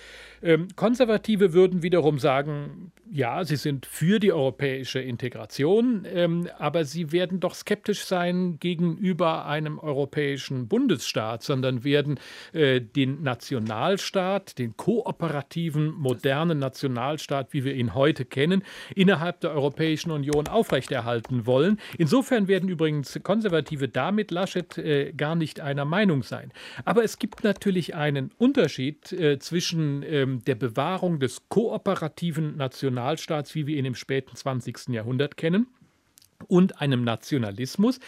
Ähm, Konservative würden wiederum sagen, ja, sie sind für die europäische Integration, ähm, aber sie werden doch skeptisch sein gegenüber einem europäischen Bundesstaat, sondern werden äh, den Nationalstaat, den kooperativen, modernen Nationalstaat, wie wir ihn heute kennen, innerhalb der Europäischen Union aufrechterhalten wollen. Insofern werden übrigens Konservative damit Laschet äh, gar nicht einer Meinung sein. Aber es gibt natürlich einen Unterschied äh, zwischen ähm, der Bewahrung des kooperativen Nationalstaats Nationalstaats, wie wir ihn im späten 20. Jahrhundert kennen und einem Nationalismus,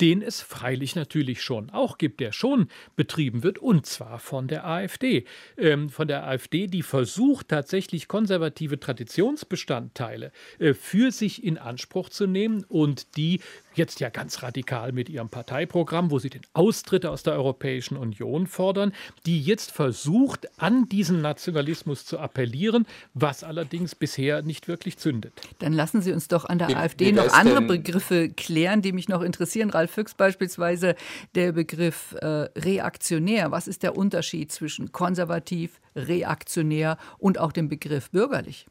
den es freilich natürlich schon auch gibt, der schon betrieben wird, und zwar von der AfD. Ähm, von der AfD, die versucht tatsächlich konservative Traditionsbestandteile äh, für sich in Anspruch zu nehmen und die jetzt ja ganz radikal mit ihrem Parteiprogramm, wo sie den Austritt aus der Europäischen Union fordern, die jetzt versucht, an diesen Nationalismus zu appellieren, was allerdings bisher nicht wirklich zündet. Dann lassen Sie uns doch an der wie, AfD wie noch andere Begriffe klären, die mich noch interessieren. Ralf Füchs beispielsweise der Begriff äh, reaktionär. Was ist der Unterschied zwischen konservativ, reaktionär und auch dem Begriff bürgerlich?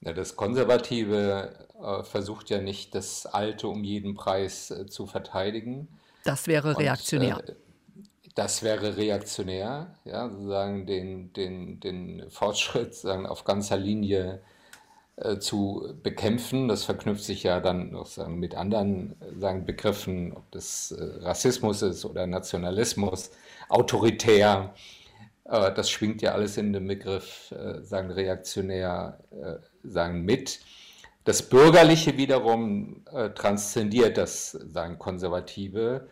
Ja, das Konservative äh, versucht ja nicht, das Alte um jeden Preis äh, zu verteidigen. Das wäre reaktionär. Und, äh, das wäre reaktionär, ja, sozusagen den, den, den Fortschritt sagen, auf ganzer Linie äh, zu bekämpfen. Das verknüpft sich ja dann noch sagen, mit anderen sagen, Begriffen, ob das äh, Rassismus ist oder Nationalismus, autoritär. Äh, das schwingt ja alles in dem Begriff sagen, reaktionär sagen, mit. Das Bürgerliche wiederum äh, transzendiert das, sagen Konservative.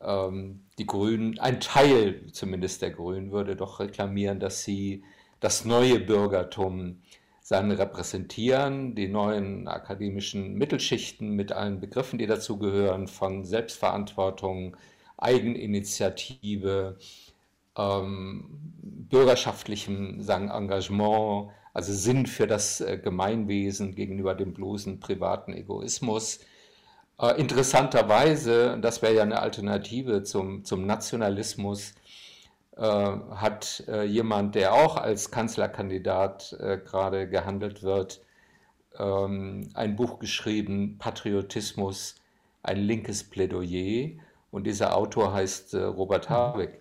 Ähm, die Grünen, ein Teil zumindest der Grünen würde doch reklamieren, dass sie das neue Bürgertum sagen, repräsentieren, die neuen akademischen Mittelschichten mit allen Begriffen, die dazugehören, von Selbstverantwortung, Eigeninitiative, ähm, bürgerschaftlichem sagen, Engagement, also Sinn für das äh, Gemeinwesen gegenüber dem bloßen privaten Egoismus. Äh, interessanterweise, das wäre ja eine Alternative zum, zum Nationalismus, äh, hat jemand, der auch als Kanzlerkandidat gerade gehandelt wird, ähm, ein Buch geschrieben, Patriotismus, ein linkes Plädoyer. Und dieser Autor heißt Robert Habeck.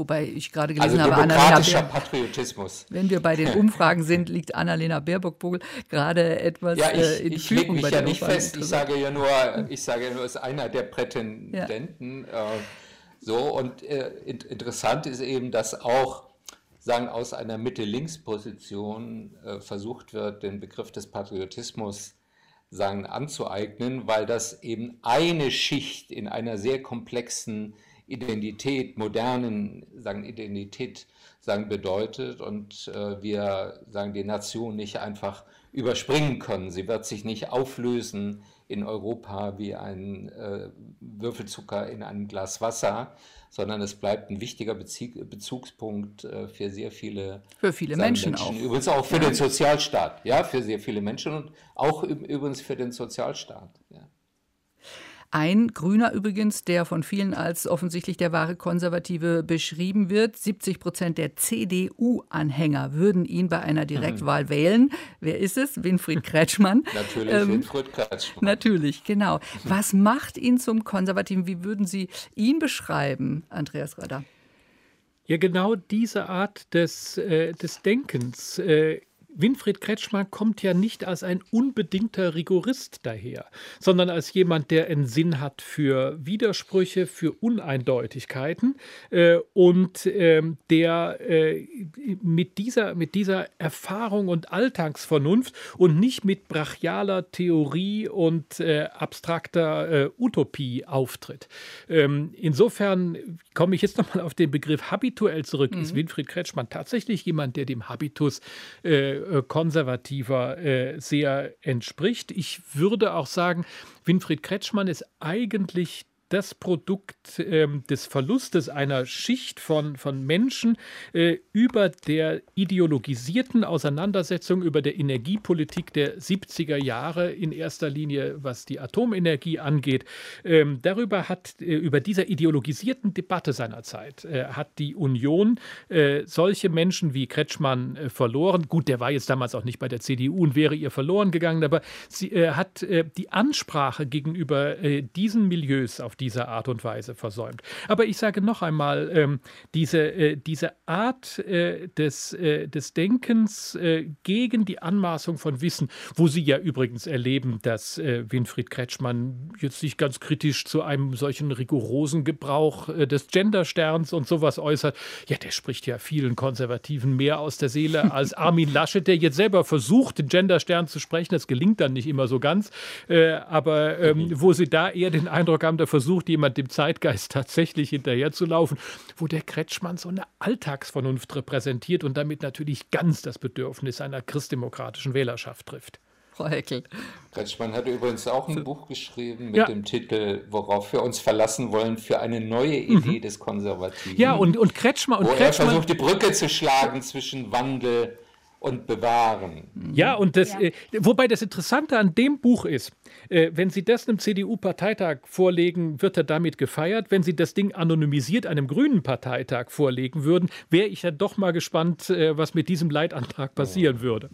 Wobei ich gerade gelesen also habe, Annalena Patriotismus. Wenn wir bei den Umfragen sind, liegt Annalena Baerbock-Vogel gerade etwas ja, ich, äh, in ich Führung mich bei ja nicht fest. Ich sage ja nur, ich sage ja nur, ist einer der Prätendenten. Ja. Äh, so und äh, interessant ist eben, dass auch sagen aus einer Mitte-Links-Position äh, versucht wird, den Begriff des Patriotismus sagen anzueignen, weil das eben eine Schicht in einer sehr komplexen Identität, modernen sagen, Identität sagen, bedeutet und äh, wir sagen, die Nation nicht einfach überspringen können. Sie wird sich nicht auflösen in Europa wie ein äh, Würfelzucker in einem Glas Wasser, sondern es bleibt ein wichtiger Bezieh Bezugspunkt äh, für sehr viele, für viele Menschen, Menschen, auch. Übrigens auch für ja. den Sozialstaat, ja, für sehr viele Menschen und auch übrigens für den Sozialstaat. Ja. Ein Grüner übrigens, der von vielen als offensichtlich der wahre Konservative beschrieben wird. 70 Prozent der CDU-Anhänger würden ihn bei einer Direktwahl mhm. wählen. Wer ist es? Winfried Kretschmann. Natürlich ähm, Winfried Kretschmann. Natürlich, genau. Was macht ihn zum Konservativen? Wie würden Sie ihn beschreiben, Andreas Röder? Ja, genau diese Art des, äh, des Denkens äh, Winfried Kretschmann kommt ja nicht als ein unbedingter Rigorist daher, sondern als jemand, der einen Sinn hat für Widersprüche, für Uneindeutigkeiten äh, und äh, der äh, mit, dieser, mit dieser Erfahrung und Alltagsvernunft und nicht mit brachialer Theorie und äh, abstrakter äh, Utopie auftritt. Ähm, insofern komme ich jetzt nochmal auf den Begriff habituell zurück. Mhm. Ist Winfried Kretschmann tatsächlich jemand, der dem Habitus äh, äh, konservativer äh, sehr entspricht. Ich würde auch sagen, Winfried Kretschmann ist eigentlich das Produkt ähm, des Verlustes einer Schicht von, von Menschen äh, über der ideologisierten Auseinandersetzung über der Energiepolitik der 70er Jahre, in erster Linie was die Atomenergie angeht. Ähm, darüber hat, äh, über dieser ideologisierten Debatte seiner Zeit, äh, hat die Union äh, solche Menschen wie Kretschmann äh, verloren. Gut, der war jetzt damals auch nicht bei der CDU und wäre ihr verloren gegangen, aber sie äh, hat die Ansprache gegenüber diesen Milieus, auf dieser Art und Weise versäumt. Aber ich sage noch einmal, ähm, diese, äh, diese Art äh, des, äh, des Denkens äh, gegen die Anmaßung von Wissen, wo Sie ja übrigens erleben, dass äh, Winfried Kretschmann jetzt sich ganz kritisch zu einem solchen rigorosen Gebrauch äh, des Gendersterns und sowas äußert, ja, der spricht ja vielen Konservativen mehr aus der Seele als Armin Laschet, der jetzt selber versucht, den Genderstern zu sprechen. Das gelingt dann nicht immer so ganz. aber ähm, wo Sie da eher den Eindruck haben, der versucht, versucht jemand dem Zeitgeist tatsächlich hinterherzulaufen, wo der Kretschmann so eine Alltagsvernunft repräsentiert und damit natürlich ganz das Bedürfnis einer christdemokratischen Wählerschaft trifft. Frau Heckel. Kretschmann hat übrigens auch ein Buch geschrieben mit ja. dem Titel Worauf wir uns verlassen wollen für eine neue Idee mhm. des Konservativen. Ja, und, und Kretschmann und wo Kretschmann, er versucht, die Brücke zu schlagen zwischen Wandel und bewahren. Ja, und das, ja. Äh, wobei das Interessante an dem Buch ist, äh, wenn Sie das einem CDU-Parteitag vorlegen, wird er damit gefeiert. Wenn Sie das Ding anonymisiert einem grünen Parteitag vorlegen würden, wäre ich ja doch mal gespannt, äh, was mit diesem Leitantrag passieren oh. würde.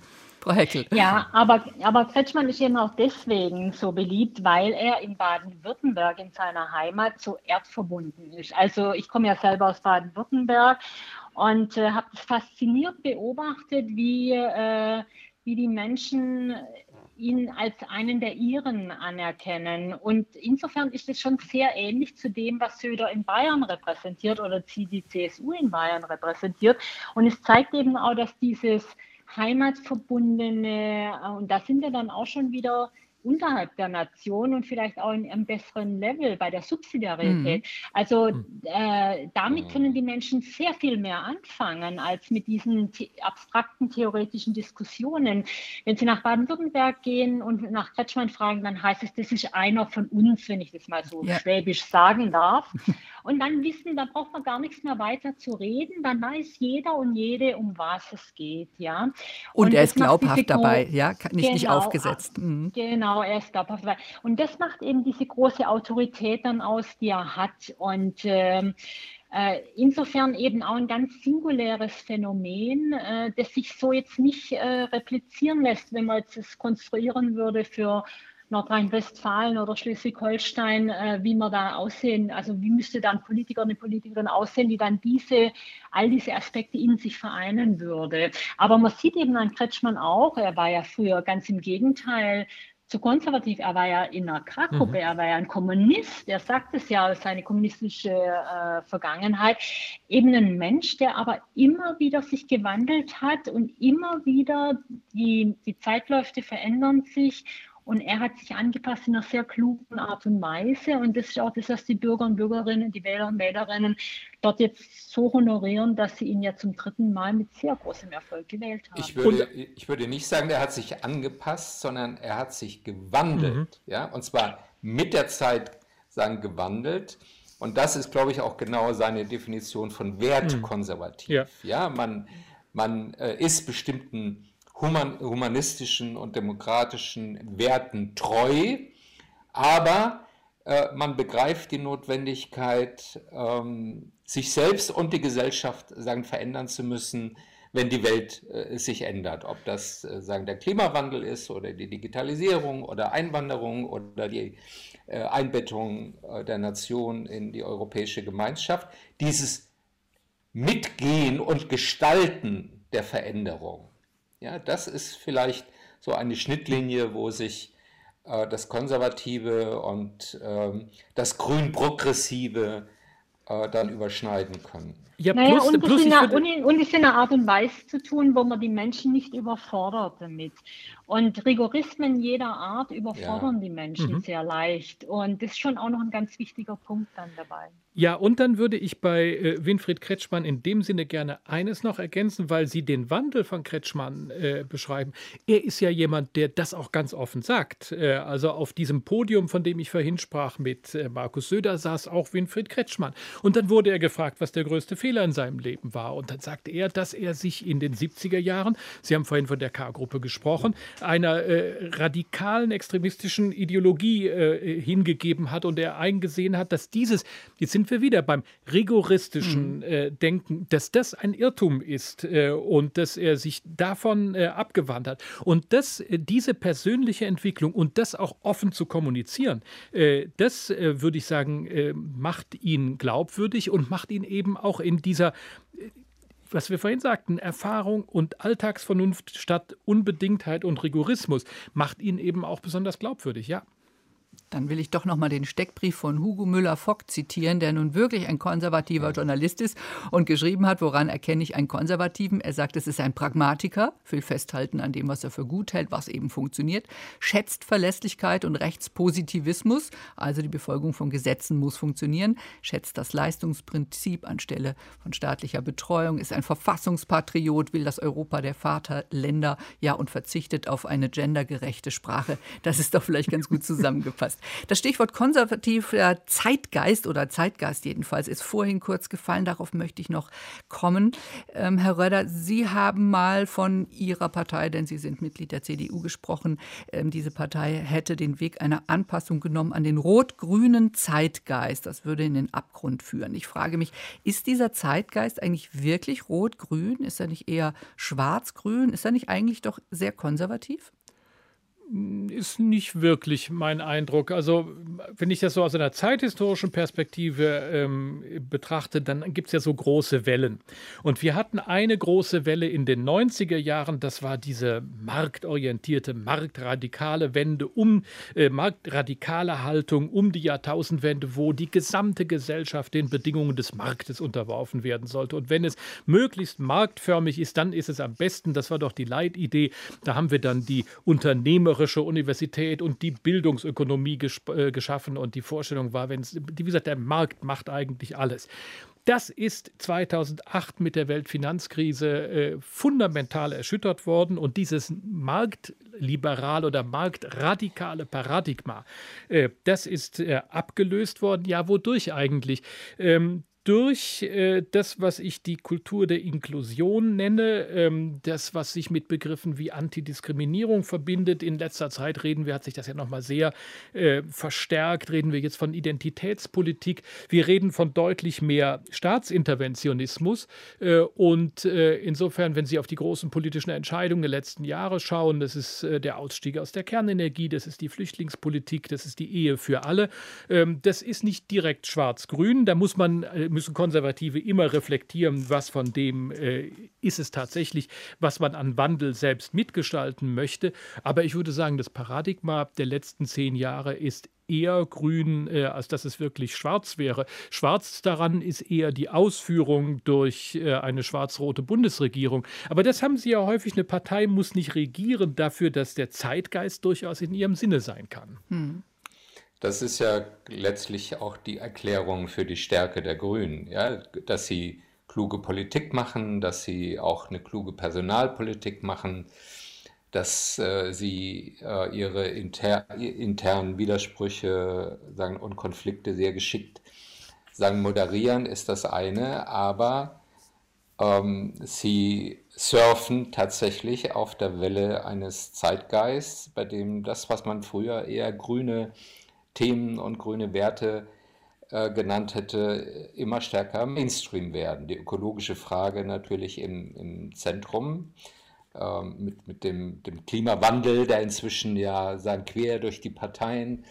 Frau Heckel. Ja, aber, aber Kretschmann ist eben auch deswegen so beliebt, weil er in Baden-Württemberg in seiner Heimat so erdverbunden ist. Also ich komme ja selber aus Baden-Württemberg und äh, habe fasziniert beobachtet, wie, äh, wie die Menschen ihn als einen der ihren anerkennen. Und insofern ist es schon sehr ähnlich zu dem, was Söder in Bayern repräsentiert oder die CSU in Bayern repräsentiert. Und es zeigt eben auch, dass dieses heimatverbundene, äh, und da sind wir dann auch schon wieder unterhalb der Nation und vielleicht auch in einem besseren Level bei der Subsidiarität. Mhm. Also mhm. äh, damit können die Menschen sehr viel mehr anfangen als mit diesen the abstrakten theoretischen Diskussionen. Wenn sie nach Baden-Württemberg gehen und nach Kretschmann fragen, dann heißt es, das ist einer von uns, wenn ich das mal so ja. schwäbisch sagen darf. Und dann wissen, da braucht man gar nichts mehr weiter zu reden. Dann weiß jeder und jede, um was es geht, ja. Und, und er ist glaubhaft dabei, ja, nicht, genau, nicht aufgesetzt. Mhm. Genau, er ist glaubhaft. Und das macht eben diese große Autorität dann aus, die er hat. Und ähm, äh, insofern eben auch ein ganz singuläres Phänomen, äh, das sich so jetzt nicht äh, replizieren lässt, wenn man jetzt es konstruieren würde für Nordrhein-Westfalen oder Schleswig-Holstein, äh, wie man da aussehen, also wie müsste dann Politiker, eine Politikerin aussehen, die dann diese, all diese Aspekte in sich vereinen würde. Aber man sieht eben an Kretschmann auch, er war ja früher ganz im Gegenteil zu konservativ. Er war ja in einer Kraftgruppe, mhm. er war ja ein Kommunist, er sagt es ja aus seiner kommunistischen äh, Vergangenheit. Eben ein Mensch, der aber immer wieder sich gewandelt hat und immer wieder die, die Zeitläufe verändern sich und er hat sich angepasst in einer sehr klugen Art und Weise. Und das ist auch das, was die Bürger und Bürgerinnen, die Wähler und Wählerinnen dort jetzt so honorieren, dass sie ihn ja zum dritten Mal mit sehr großem Erfolg gewählt haben. Ich würde, ich würde nicht sagen, er hat sich angepasst, sondern er hat sich gewandelt. Mhm. Ja? Und zwar mit der Zeit sagen gewandelt. Und das ist, glaube ich, auch genau seine Definition von wertkonservativ. Mhm. Ja. ja, man, man äh, ist bestimmten human, humanistischen und demokratischen Werten treu, aber äh, man begreift die Notwendigkeit, ähm, sich selbst und die Gesellschaft sagen, verändern zu müssen, wenn die Welt äh, sich ändert. Ob das äh, sagen, der Klimawandel ist oder die Digitalisierung oder Einwanderung oder die äh, Einbettung äh, der Nation in die europäische Gemeinschaft. Dieses Mitgehen und Gestalten der Veränderung, ja, das ist vielleicht so eine Schnittlinie, wo sich äh, das Konservative und ähm, das Grün-Progressive äh, dann überschneiden können. Ja, naja, plus, und, plus das eine, und, und ist in einer Art und Weise zu tun, wo man die Menschen nicht überfordert damit. Und Rigorismen jeder Art überfordern ja. die Menschen mhm. sehr leicht. Und das ist schon auch noch ein ganz wichtiger Punkt dann dabei. Ja, und dann würde ich bei äh, Winfried Kretschmann in dem Sinne gerne eines noch ergänzen, weil Sie den Wandel von Kretschmann äh, beschreiben. Er ist ja jemand, der das auch ganz offen sagt. Äh, also auf diesem Podium, von dem ich vorhin sprach mit äh, Markus Söder, saß auch Winfried Kretschmann. Und dann wurde er gefragt, was der größte Fehler in seinem Leben war. Und dann sagte er, dass er sich in den 70er Jahren, Sie haben vorhin von der K-Gruppe gesprochen, einer äh, radikalen extremistischen Ideologie äh, hingegeben hat und er eingesehen hat, dass dieses, jetzt sind wir wieder beim rigoristischen mhm. äh, Denken, dass das ein Irrtum ist äh, und dass er sich davon äh, abgewandt hat. Und dass äh, diese persönliche Entwicklung und das auch offen zu kommunizieren, das würde ich sagen, macht ihn glaubwürdig und macht ihn eben auch in dieser was wir vorhin sagten, Erfahrung und Alltagsvernunft statt Unbedingtheit und Rigorismus macht ihn eben auch besonders glaubwürdig, ja. Dann will ich doch noch mal den Steckbrief von Hugo Müller-Fock zitieren, der nun wirklich ein konservativer Journalist ist und geschrieben hat, woran erkenne ich einen Konservativen? Er sagt, es ist ein Pragmatiker, will festhalten an dem, was er für gut hält, was eben funktioniert, schätzt Verlässlichkeit und Rechtspositivismus, also die Befolgung von Gesetzen muss funktionieren, schätzt das Leistungsprinzip anstelle von staatlicher Betreuung, ist ein Verfassungspatriot, will das Europa der Vaterländer, ja, und verzichtet auf eine gendergerechte Sprache. Das ist doch vielleicht ganz gut zusammengefasst hast. Das Stichwort konservativer Zeitgeist oder Zeitgeist jedenfalls ist vorhin kurz gefallen. Darauf möchte ich noch kommen. Ähm, Herr Röder, Sie haben mal von Ihrer Partei, denn Sie sind Mitglied der CDU, gesprochen. Ähm, diese Partei hätte den Weg einer Anpassung genommen an den rot-grünen Zeitgeist. Das würde in den Abgrund führen. Ich frage mich, ist dieser Zeitgeist eigentlich wirklich rot-grün? Ist er nicht eher schwarz-grün? Ist er nicht eigentlich doch sehr konservativ? Ist nicht wirklich mein Eindruck. Also, wenn ich das so aus einer zeithistorischen Perspektive ähm, betrachte, dann gibt es ja so große Wellen. Und wir hatten eine große Welle in den 90er Jahren, das war diese marktorientierte, marktradikale Wende, um äh, marktradikale Haltung um die Jahrtausendwende, wo die gesamte Gesellschaft den Bedingungen des Marktes unterworfen werden sollte. Und wenn es möglichst marktförmig ist, dann ist es am besten. Das war doch die Leitidee. Da haben wir dann die Unternehmer unternehmerische Universität und die Bildungsökonomie gesch geschaffen. Und die Vorstellung war, wenn wie gesagt, der Markt macht eigentlich alles. Das ist 2008 mit der Weltfinanzkrise äh, fundamental erschüttert worden und dieses marktliberale oder marktradikale Paradigma, äh, das ist äh, abgelöst worden. Ja, wodurch eigentlich? Ähm, durch äh, das, was ich die Kultur der Inklusion nenne, ähm, das, was sich mit Begriffen wie Antidiskriminierung verbindet. In letzter Zeit reden wir, hat sich das ja nochmal sehr äh, verstärkt, reden wir jetzt von Identitätspolitik. Wir reden von deutlich mehr Staatsinterventionismus. Äh, und äh, insofern, wenn Sie auf die großen politischen Entscheidungen der letzten Jahre schauen, das ist äh, der Ausstieg aus der Kernenergie, das ist die Flüchtlingspolitik, das ist die Ehe für alle. Ähm, das ist nicht direkt schwarz-grün. Da muss man äh, müssen Konservative immer reflektieren, was von dem äh, ist es tatsächlich, was man an Wandel selbst mitgestalten möchte. Aber ich würde sagen, das Paradigma der letzten zehn Jahre ist eher grün, äh, als dass es wirklich schwarz wäre. Schwarz daran ist eher die Ausführung durch äh, eine schwarz-rote Bundesregierung. Aber das haben Sie ja häufig. Eine Partei muss nicht regieren dafür, dass der Zeitgeist durchaus in ihrem Sinne sein kann. Hm. Das ist ja letztlich auch die Erklärung für die Stärke der Grünen, ja, dass sie kluge Politik machen, dass sie auch eine kluge Personalpolitik machen, dass äh, sie äh, ihre inter internen Widersprüche sagen, und Konflikte sehr geschickt sagen, moderieren, ist das eine, aber ähm, sie surfen tatsächlich auf der Welle eines Zeitgeists, bei dem das, was man früher eher grüne Themen und grüne Werte äh, genannt hätte, immer stärker Mainstream werden. Die ökologische Frage natürlich im, im Zentrum. Ähm, mit, mit dem, dem, Klimawandel, der inzwischen ja sagen, quer durch die Parteien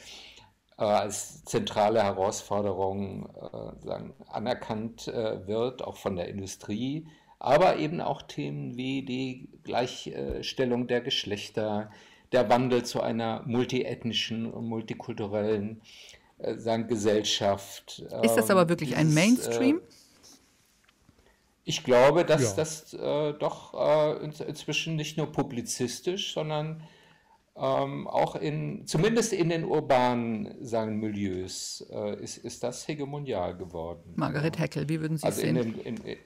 äh, als zentrale Herausforderung äh, sagen, anerkannt äh, wird, auch von der Industrie, aber eben auch Themen wie die Gleichstellung der Geschlechter, der Wandel zu einer multiethnischen und multikulturellen äh, sagen, Gesellschaft. Ist das aber ähm, wirklich ein Mainstream? Äh, ich glaube, dass ja. das äh, doch äh, inzwischen nicht nur publizistisch, sondern ähm, auch in, zumindest in den urbanen sagen, Milieus, äh, ist, ist das hegemonial geworden. Margaret Heckel, wie würden Sie also sehen? In den, in,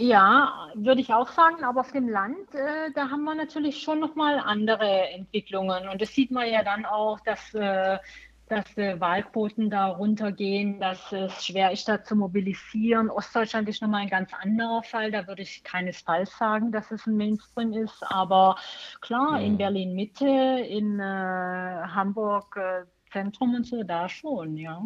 ja, würde ich auch sagen, aber auf dem Land, äh, da haben wir natürlich schon nochmal andere Entwicklungen. Und das sieht man ja dann auch, dass äh, dass äh, Wahlquoten da runtergehen, dass es schwer ist, da zu mobilisieren. Ostdeutschland ist nochmal ein ganz anderer Fall. Da würde ich keinesfalls sagen, dass es ein Mainstream ist. Aber klar, ja. in Berlin Mitte, in äh, Hamburg äh, Zentrum und so, da schon, ja.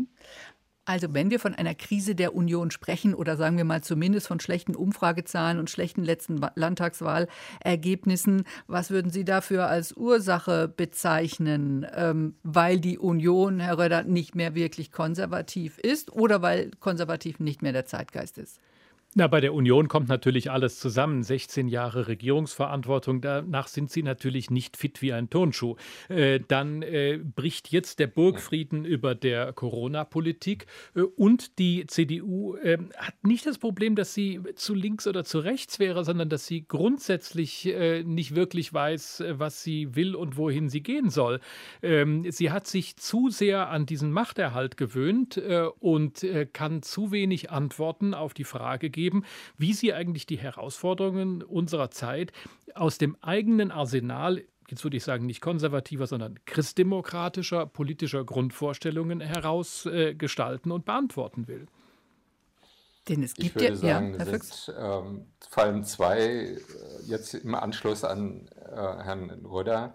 Also wenn wir von einer Krise der Union sprechen oder sagen wir mal zumindest von schlechten Umfragezahlen und schlechten letzten Landtagswahlergebnissen, was würden Sie dafür als Ursache bezeichnen? Ähm, weil die Union, Herr Röder, nicht mehr wirklich konservativ ist oder weil konservativ nicht mehr der Zeitgeist ist? Na, bei der Union kommt natürlich alles zusammen. 16 Jahre Regierungsverantwortung, danach sind sie natürlich nicht fit wie ein Turnschuh. Äh, dann äh, bricht jetzt der Burgfrieden über der Corona-Politik äh, und die CDU äh, hat nicht das Problem, dass sie zu links oder zu rechts wäre, sondern dass sie grundsätzlich äh, nicht wirklich weiß, äh, was sie will und wohin sie gehen soll. Ähm, sie hat sich zu sehr an diesen Machterhalt gewöhnt und kann zu wenig Antworten auf die Frage geben, geben, wie sie eigentlich die Herausforderungen unserer Zeit aus dem eigenen Arsenal jetzt würde ich sagen, nicht konservativer, sondern christdemokratischer politischer Grundvorstellungen herausgestalten äh, und beantworten will. Denn es gibt ich würde ja, sagen, ja, sind ähm, vor allem zwei, äh, jetzt im Anschluss an äh, Herrn Röder,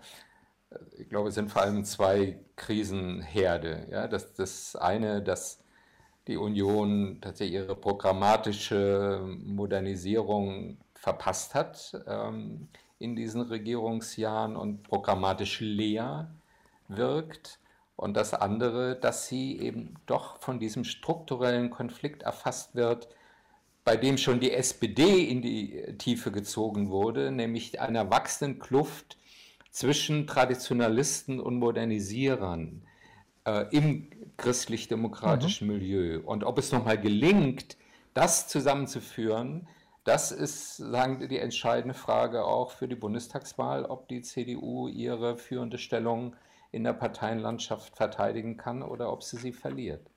äh, ich glaube, es sind vor allem zwei Krisenherde. Ja? Das, das eine, das die Union tatsächlich ihre programmatische Modernisierung verpasst hat ähm, in diesen Regierungsjahren und programmatisch leer wirkt. Und das andere, dass sie eben doch von diesem strukturellen Konflikt erfasst wird, bei dem schon die SPD in die Tiefe gezogen wurde, nämlich einer wachsenden Kluft zwischen Traditionalisten und Modernisierern äh, im christlich-demokratischen mhm. Milieu. Und ob es nochmal gelingt, das zusammenzuführen, das ist sagen, die entscheidende Frage auch für die Bundestagswahl, ob die CDU ihre führende Stellung in der Parteienlandschaft verteidigen kann oder ob sie sie verliert.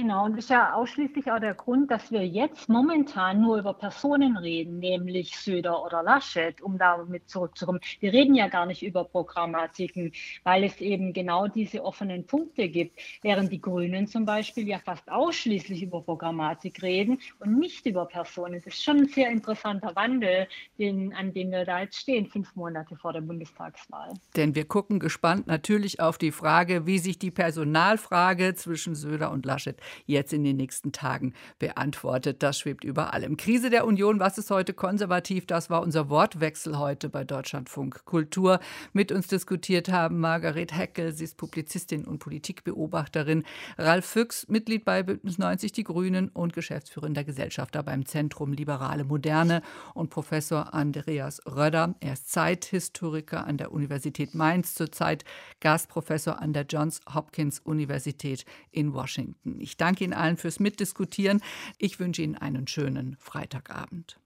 Genau, und das ist ja ausschließlich auch der Grund, dass wir jetzt momentan nur über Personen reden, nämlich Söder oder Laschet, um damit zurückzukommen. Wir reden ja gar nicht über Programmatiken, weil es eben genau diese offenen Punkte gibt, während die Grünen zum Beispiel ja fast ausschließlich über Programmatik reden und nicht über Personen. Es ist schon ein sehr interessanter Wandel, den, an dem wir da jetzt stehen, fünf Monate vor der Bundestagswahl. Denn wir gucken gespannt natürlich auf die Frage, wie sich die Personalfrage zwischen Söder und Laschet jetzt in den nächsten Tagen beantwortet. Das schwebt über allem. Krise der Union, was ist heute konservativ? Das war unser Wortwechsel heute bei Deutschlandfunk Kultur. Mit uns diskutiert haben Margaret Heckel, sie ist Publizistin und Politikbeobachterin, Ralf Füchs, Mitglied bei Bündnis 90 Die Grünen und geschäftsführender Gesellschafter beim Zentrum Liberale Moderne und Professor Andreas Röder. Er ist Zeithistoriker an der Universität Mainz, zurzeit Gastprofessor an der Johns Hopkins Universität in Washington. Ich danke Ihnen allen fürs Mitdiskutieren. Ich wünsche Ihnen einen schönen Freitagabend.